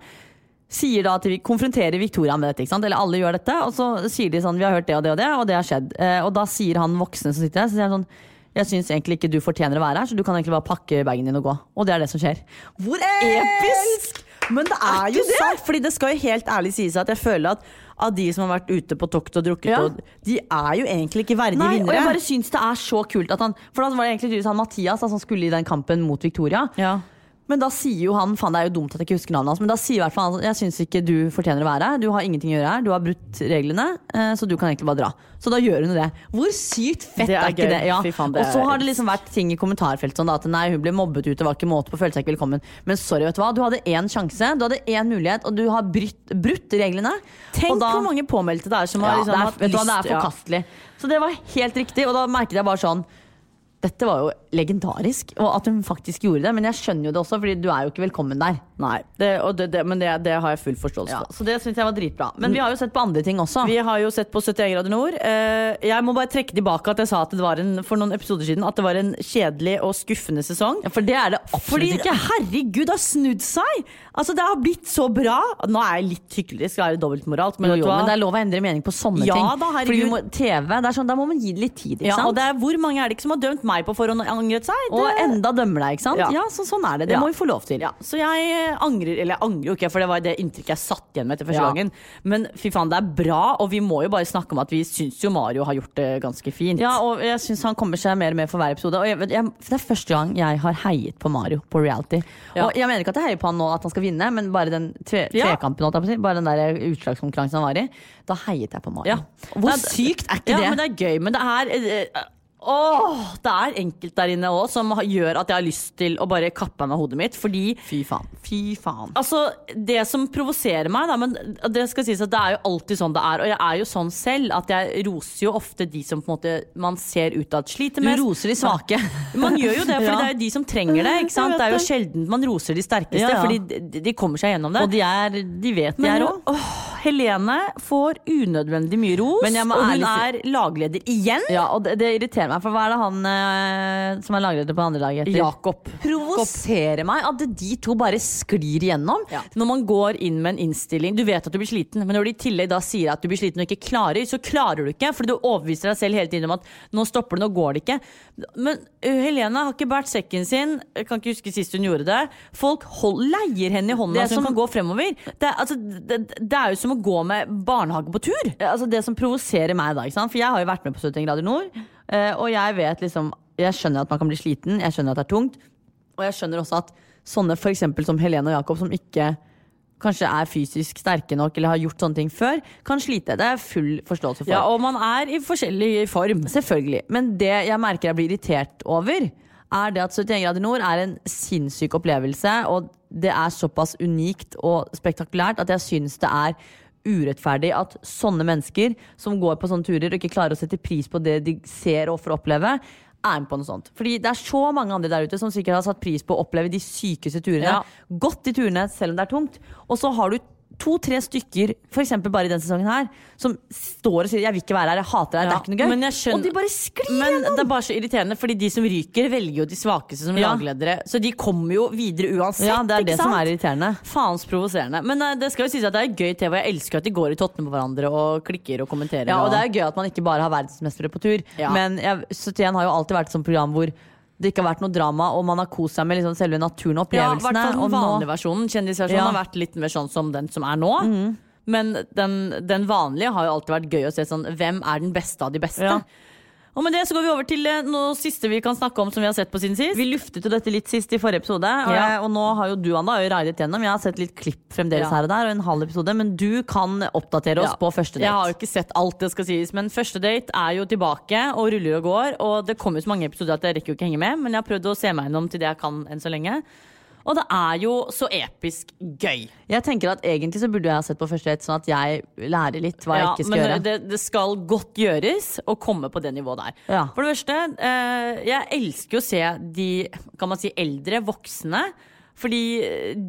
S4: sier da at vi konfronterer Victoria med dette. ikke sant? Eller alle gjør dette, og så sier de sånn Vi har hørt det og det og det, og det har skjedd. Eh, og da sier han voksne som sitter der, så sier han sånn jeg syns egentlig ikke du fortjener å være her, så du kan egentlig bare pakke bagen din og gå. Og det er det som skjer.
S3: Hvor episk! Men det er jo
S4: det?
S3: sant, Fordi det skal jo helt ærlig sies at jeg føler at av de som har vært ute på tokt og drukket,
S4: Ja.
S3: og, de er jo egentlig ikke verdige
S4: Nei, og jeg bare syns det er så kult at han For da var det egentlig tydeligvis han Mathias da, som skulle i den kampen mot Victoria.
S3: Ja.
S4: Men da sier jo han Faen, det er jo dumt at jeg ikke husker navnet hans, men da sier i hvert fall han Jeg syns ikke du fortjener å være her. Du har ingenting å gjøre her. Du har brutt reglene, eh, så du kan egentlig bare dra. Så da gjør hun det. Hvor sykt fett
S3: Det er
S4: er, ikke
S3: gøy.
S4: det? Ja.
S3: Fy faen, det
S4: og så har det liksom vært ting i kommentarfeltet sånn da, at nei, hun ble mobbet ut, det var ikke måte på, følte seg ikke velkommen. Men sorry, vet du hva. Du hadde én sjanse, du hadde én mulighet, og du har brutt, brutt reglene.
S3: Tenk
S4: da,
S3: hvor mange påmeldte det er som
S4: ja,
S3: har liksom
S4: det, er,
S3: hatt
S4: hva, det er
S3: forkastelig. ja.
S4: Så det var helt riktig, og da merket jeg bare sånn dette var jo legendarisk, og at hun faktisk gjorde det. Men jeg skjønner jo det også, Fordi du er jo ikke velkommen der.
S3: Nei, det, og det, det, men det, det har jeg full forståelse
S4: Ja,
S3: for.
S4: så det syns jeg var dritbra. Men vi har jo sett på andre ting også.
S3: Vi har jo sett på 71 grader nord. Eh, jeg må bare trekke tilbake at jeg sa at det var en, for noen episoder siden at det var en kjedelig og skuffende sesong.
S4: Ja, for det er det absolutt
S3: Fordi
S4: ikke.
S3: herregud, det har snudd seg! Altså, Det har blitt så bra. Nå er jeg litt hyggelig, skal er dobbeltmoralsk, men
S4: Jo, men det er lov å endre mening på sånne
S3: Ja
S4: ting.
S3: da, herregud.
S4: Fordi må, TV, det er sånn, Da må man gi det litt tid. ikke
S3: ja, og det er, Hvor mange er det ikke som har dømt meg på forhånd og angret seg? Det,
S4: Og enda dømmer deg, ikke sant?
S3: Ja.
S4: Ja, så sånn er det. Det må vi få lov til.
S3: Ja, så jeg angrer, eller jeg angrer jo ikke, for det var det inntrykket jeg satt igjen med etter første
S4: Ja.
S3: gangen. Men fy faen, det er bra, og vi må jo bare snakke om at vi syns jo Mario har gjort det ganske fint.
S4: Ja, og jeg syns han kommer seg mer og mer for hver episode. Og jeg, jeg, det er første gang jeg har heiet på Mario på reality.
S3: Ja.
S4: Og jeg mener ikke at jeg heier på han nå at han skal vinne, men bare den tve,
S3: Ja.
S4: tvekampen, si, bare den der utslagskonkurransen han var i, da heiet jeg på Mario.
S3: Ja.
S4: Hvor sykt er ikke
S3: ja,
S4: det?
S3: men det er gøy. Men det er eh, Åh, det er enkelt der inne òg som gjør at jeg har lyst til å bare kappe av meg hodet mitt. Fordi
S4: Fy faen. Fy faen.
S3: Altså, Det som provoserer meg, da, men det skal sies at det er jo alltid sånn det er. Og jeg er jo sånn selv at jeg roser jo ofte de som på en måte man ser utad sliter
S4: Du roser de svake.
S3: Man gjør jo det, for
S4: Ja.
S3: det er jo de som trenger det. ikke sant? Det er jo sjelden man roser de sterkeste,
S4: Ja, ja.
S3: fordi de, de kommer seg gjennom det.
S4: Og de, er, de vet de
S3: Men
S4: er òg.
S3: Helene får unødvendig mye ros,
S4: Men jeg må
S3: og hun er lagleder igjen.
S4: Ja, og det, det irriterer meg, for hva er det han eh, som er lagleder på andre laget heter?
S3: Jakob.
S4: Provoserer meg at de to bare sklir igjennom.
S3: Ja. Når man går inn med en innstilling Du vet at du blir sliten, men når de i tillegg da sier at du blir sliten og ikke klarer, så klarer du ikke. Fordi du overbeviser deg selv hele tiden om at nå stopper det, nå går det ikke. Men uh, Helene har ikke båret sekken sin. Jeg kan ikke huske sist hun gjorde det. Folk hold, leier henne i hånda så hun
S4: som-
S3: kan gå fremover. Det, altså, det, det er jo som å gå med barnehage på tur.
S4: Altså Det som provoserer meg, da, for jeg har jo vært med på 71 grader nord, og jeg vet liksom Jeg skjønner at man kan bli sliten, jeg skjønner at det er tungt, og jeg skjønner også at sånne for som Helene og Jakob, som ikke kanskje er fysisk sterke nok eller har gjort sånne ting før, kan slite. Det er full forståelse for.
S3: Ja, Og man er i forskjellig form.
S4: Selvfølgelig. Men det jeg merker jeg blir irritert over, er det at 71 grader nord er en sinnssyk opplevelse, og det er såpass unikt og spektakulært at jeg syns det er urettferdig at sånne mennesker som går på sånne turer og ikke klarer å sette pris på det de ser og får oppleve, er med på noe sånt. Fordi det er så mange andre der ute som sikkert har satt pris på å oppleve de sykeste turene.
S3: Ja.
S4: Gått de turene selv om det er tungt. Og så har du to-tre stykker, eksempel bare i denne sesongen her, som står og sier 'jeg vil ikke være her, jeg hater deg', det er ikke noe gøy.
S3: skjønner-
S4: Og de bare sklir
S3: Men det er bare så irriterende, fordi de som ryker, velger jo de svakeste som
S4: Ja.
S3: lagledere. Så de kommer jo videre uansett.
S4: Ja, det er
S3: det
S4: det som er irriterende.
S3: Faens provoserende. Men uh, det skal jo sies at det er gøy TV, og jeg elsker at de går i tottene på hverandre og klikker og kommenterer.
S4: Ja, og det er gøy at man ikke bare har verdensmestere på tur.
S3: Ja.
S4: Men jeg, 71 har jo alltid vært et sånt program hvor det ikke har vært noe drama, og man har kost seg med liksom selve naturen og
S3: ja, i
S4: opplevelsene.
S3: hvert fall
S4: og
S3: den
S4: nå-
S3: vanlige versjonen. Kjendisversjonen
S4: Ja.
S3: har vært litt mer sånn som den som er nå. Men den, den vanlige har jo alltid vært gøy å se sånn Hvem er den beste av de beste?
S4: Ja.
S3: Og med det så går vi over til eh, noe siste vi kan snakke om som vi har sett på siden sist.
S4: Vi luftet jo dette litt sist i forrige episode, og,
S3: Ja.
S4: og nå har jo du Anna, jo raidet gjennom. Jeg har sett litt klipp fremdeles
S3: Ja.
S4: her og der, og en halv episode, men du kan oppdatere oss
S3: Ja.
S4: på første date.
S3: Jeg har jo ikke sett alt det skal sies, men første date er jo tilbake og ruller og går. Og det kommer jo så mange episoder at jeg rekker jo ikke henge med, men jeg har prøvd å se meg gjennom til det jeg kan enn så lenge. Og det er jo så episk gøy.
S4: Jeg tenker at Egentlig så burde jeg ha sett på første date, sånn at jeg lærer litt hva jeg ikke skal
S3: men
S4: gjøre.
S3: det, det skal godt gjøres å komme på det nivået der.
S4: Ja.
S3: For det første, eh, jeg elsker å se de kan man si, eldre voksne. Fordi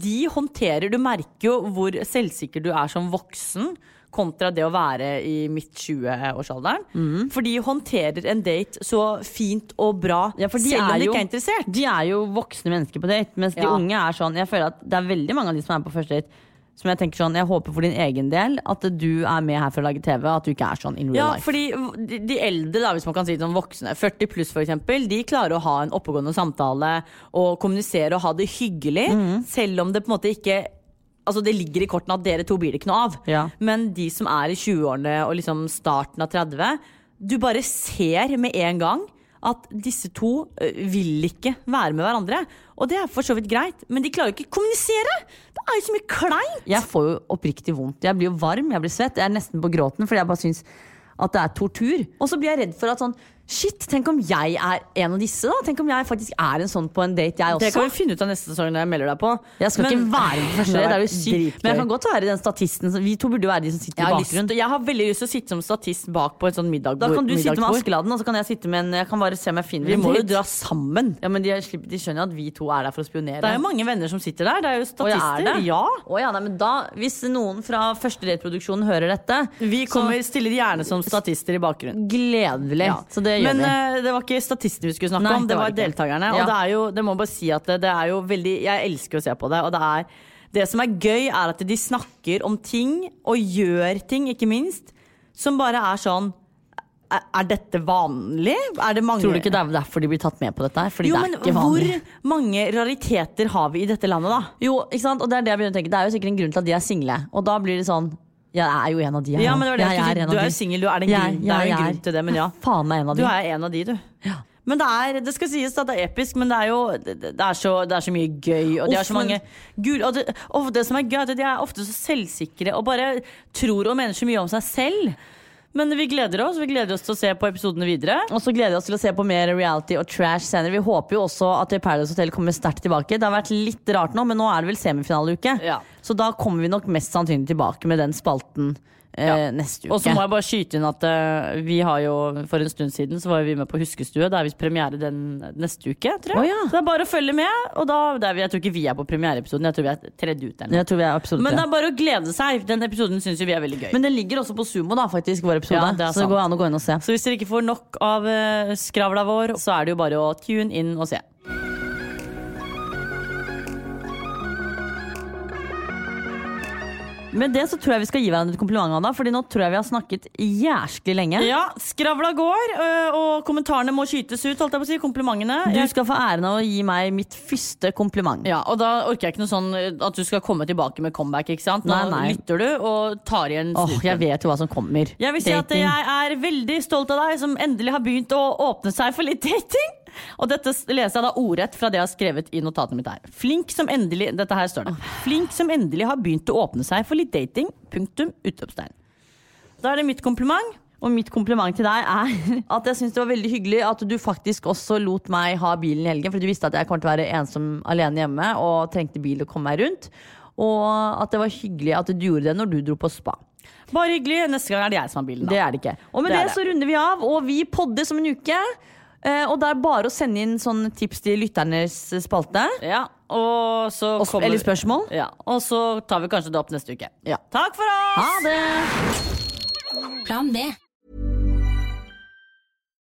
S3: de håndterer Du merker jo hvor selvsikker du er som voksen. Kontra det å være i midt 20-årsalderen.
S4: Mm.
S3: For de håndterer en date så fint og bra,
S4: Ja,
S3: selv om de ikke er interessert.
S4: De er jo voksne mennesker på date, mens de unge er sånn Jeg føler at det er veldig mange av de som er på første date som jeg tenker sånn Jeg håper for din egen del at du er med her for å lage TV, at du ikke er sånn in real
S3: Ja,
S4: life.
S3: fordi de, de eldre, da, hvis man kan si det sånn voksne, 40 pluss eksempel, de klarer å ha en oppegående samtale og kommunisere og ha det hyggelig,
S4: Mm.
S3: selv om det på en måte ikke Altså Det ligger i kortene at dere to blir det ikke noe av.
S4: Ja.
S3: Men de som er i 20-årene og liksom starten av 30, du bare ser med en gang at disse to vil ikke være med hverandre. Og det er for så vidt greit, men de klarer jo ikke å kommunisere! Det er jo så mye kleint!
S4: Jeg får jo oppriktig vondt. Jeg blir jo varm, jeg blir svett. Jeg er nesten på gråten fordi jeg bare syns at det er tortur. Og så blir jeg redd for at sånn Shit, tenk om jeg er en av disse, da? Tenk om jeg faktisk er en sånn på en date, jeg også?
S3: Det kan vi finne ut av neste sesong når jeg melder deg på.
S4: Jeg skal
S3: Men-
S4: ikke være med første det er jo sykt. Men jeg kan godt være den statisten. Vi to burde jo være de som sitter i bakgrunnen.
S3: jeg har veldig lyst til å sitte som statist bak på et sånt middag.
S4: Da kan du sitte med. Askeladden, og så kan jeg sitte med en Jeg kan bare se om jeg finner
S3: Vi må jo dra sammen.
S4: Ja, men de, de skjønner at vi to er der for å spionere.
S3: Det er jo mange venner som sitter der. Det er jo statister.
S4: er?
S3: Ja.
S4: Å ja, nei, men da, Hvis noen fra første date-produksjonen hører dette,
S3: Vi kommer, stiller gjerne som statister i bakgrunnen.
S4: gledelig.
S3: Ja. Men eh, det var ikke statistene vi skulle snakke
S4: Nei,
S3: om, det
S4: det var
S3: var deltakerne.
S4: Ja.
S3: Og det er jo, det må bare si at det, det er jo veldig Jeg elsker å se på det. Og det er Det som er gøy, er at de snakker om ting, og gjør ting, ikke minst, som bare er sånn Er, er dette vanlig? Er det mange
S4: Tror du ikke det er derfor de blir tatt med på dette? Fordi
S3: Jo,
S4: det
S3: men
S4: er ikke vanlig.
S3: hvor mange rariteter har vi i dette landet, da?
S4: Jo, ikke sant? Og det er det jeg begynner å tenke. Det er jo sikkert en grunn til at de er single. Og da blir det sånn Jeg er jo en av de. Her.
S3: Ja, men det var det jeg
S4: Jeg
S3: si. Du er jo singel, du er det en grunn, det er jo en grunn til det, men ja.
S4: Faen meg en av de.
S3: Du er en av de, du. Men det, er, det skal sies at det er episk, men det er jo det, det er, så, det er så mye gøy. Og de har så mange gul, og, det, og det som er gøy, er at de er ofte så selvsikre og bare tror og mener så mye om seg selv. Men vi gleder oss. Vi gleder oss til å se på episodene videre.
S4: Og så gleder vi oss til å se på mer reality og trash senere. Vi håper jo også at Paradise Hotel kommer sterkt tilbake. Det har vært litt rart nå, men nå er det vel semifinaleuke.
S3: Ja.
S4: Så da kommer vi nok mest sannsynlig tilbake med den spalten eh,
S3: Ja.
S4: neste uke.
S3: Og så må jeg bare skyte inn at eh, vi har jo for en stund siden så var vi med på Huskestue. Det er visst premiere den neste uke, tror jeg.
S4: Oh, ja.
S3: Så det er bare å følge med. Og da, er, jeg tror ikke vi er på premiereepisoden, jeg tror vi er tredd ut eller noe. Men det er bare å glede seg. Den episoden syns vi er veldig gøy.
S4: Men den ligger også på Sumo, da, faktisk, vår episode.
S3: Ja, det
S4: så det går an å gå inn og se.
S3: så hvis dere ikke får nok av uh, skravla vår, så er det jo bare å tune inn og se.
S4: Med det så tror jeg vi skal gi hverandre et kompliment, Anna, Fordi nå tror jeg vi har snakket jæsklig lenge.
S3: Ja, skravla går, øh, og kommentarene må skytes ut, holdt jeg på å si. Komplimentene.
S4: Du skal få æren av å gi meg mitt første kompliment.
S3: Ja, og da orker jeg ikke noe sånn øh, at du skal komme tilbake med comeback, ikke sant? Nå
S4: Nei, nei.
S3: lytter du og tar igjen
S4: Åh, jeg vet jo hva som kommer.
S3: Jeg vil si at jeg er veldig stolt av deg som endelig har begynt å åpne seg for litt dating. Og dette leser jeg da ordrett fra det jeg har skrevet i notatet mitt her. Flink som endelig Dette her står det. Flink som endelig har begynt å åpne seg for litt dating. Punktum. Utropstegn. Da er det mitt kompliment.
S4: Og mitt kompliment til deg er at jeg syns det var veldig hyggelig at du faktisk også lot meg ha bilen i helgen, fordi du visste at jeg kom til å være ensom alene hjemme og trengte bil å komme meg rundt. Og at det var hyggelig at du gjorde det når du dro på spa.
S3: Bare hyggelig. Neste gang er det jeg som har bilen.
S4: Det er det ikke. Og med
S3: Det
S4: det,
S3: det.
S4: så runder vi av, og vi podder som en uke. Eh, og det er bare å sende inn sånne tips til lytternes spalte.
S3: Ja, og så
S4: Og,
S3: kommer
S4: eller spørsmål.
S3: Ja, og så tar vi kanskje det opp neste uke.
S4: Ja.
S3: Takk for oss!
S4: Ha det!
S7: Plan B.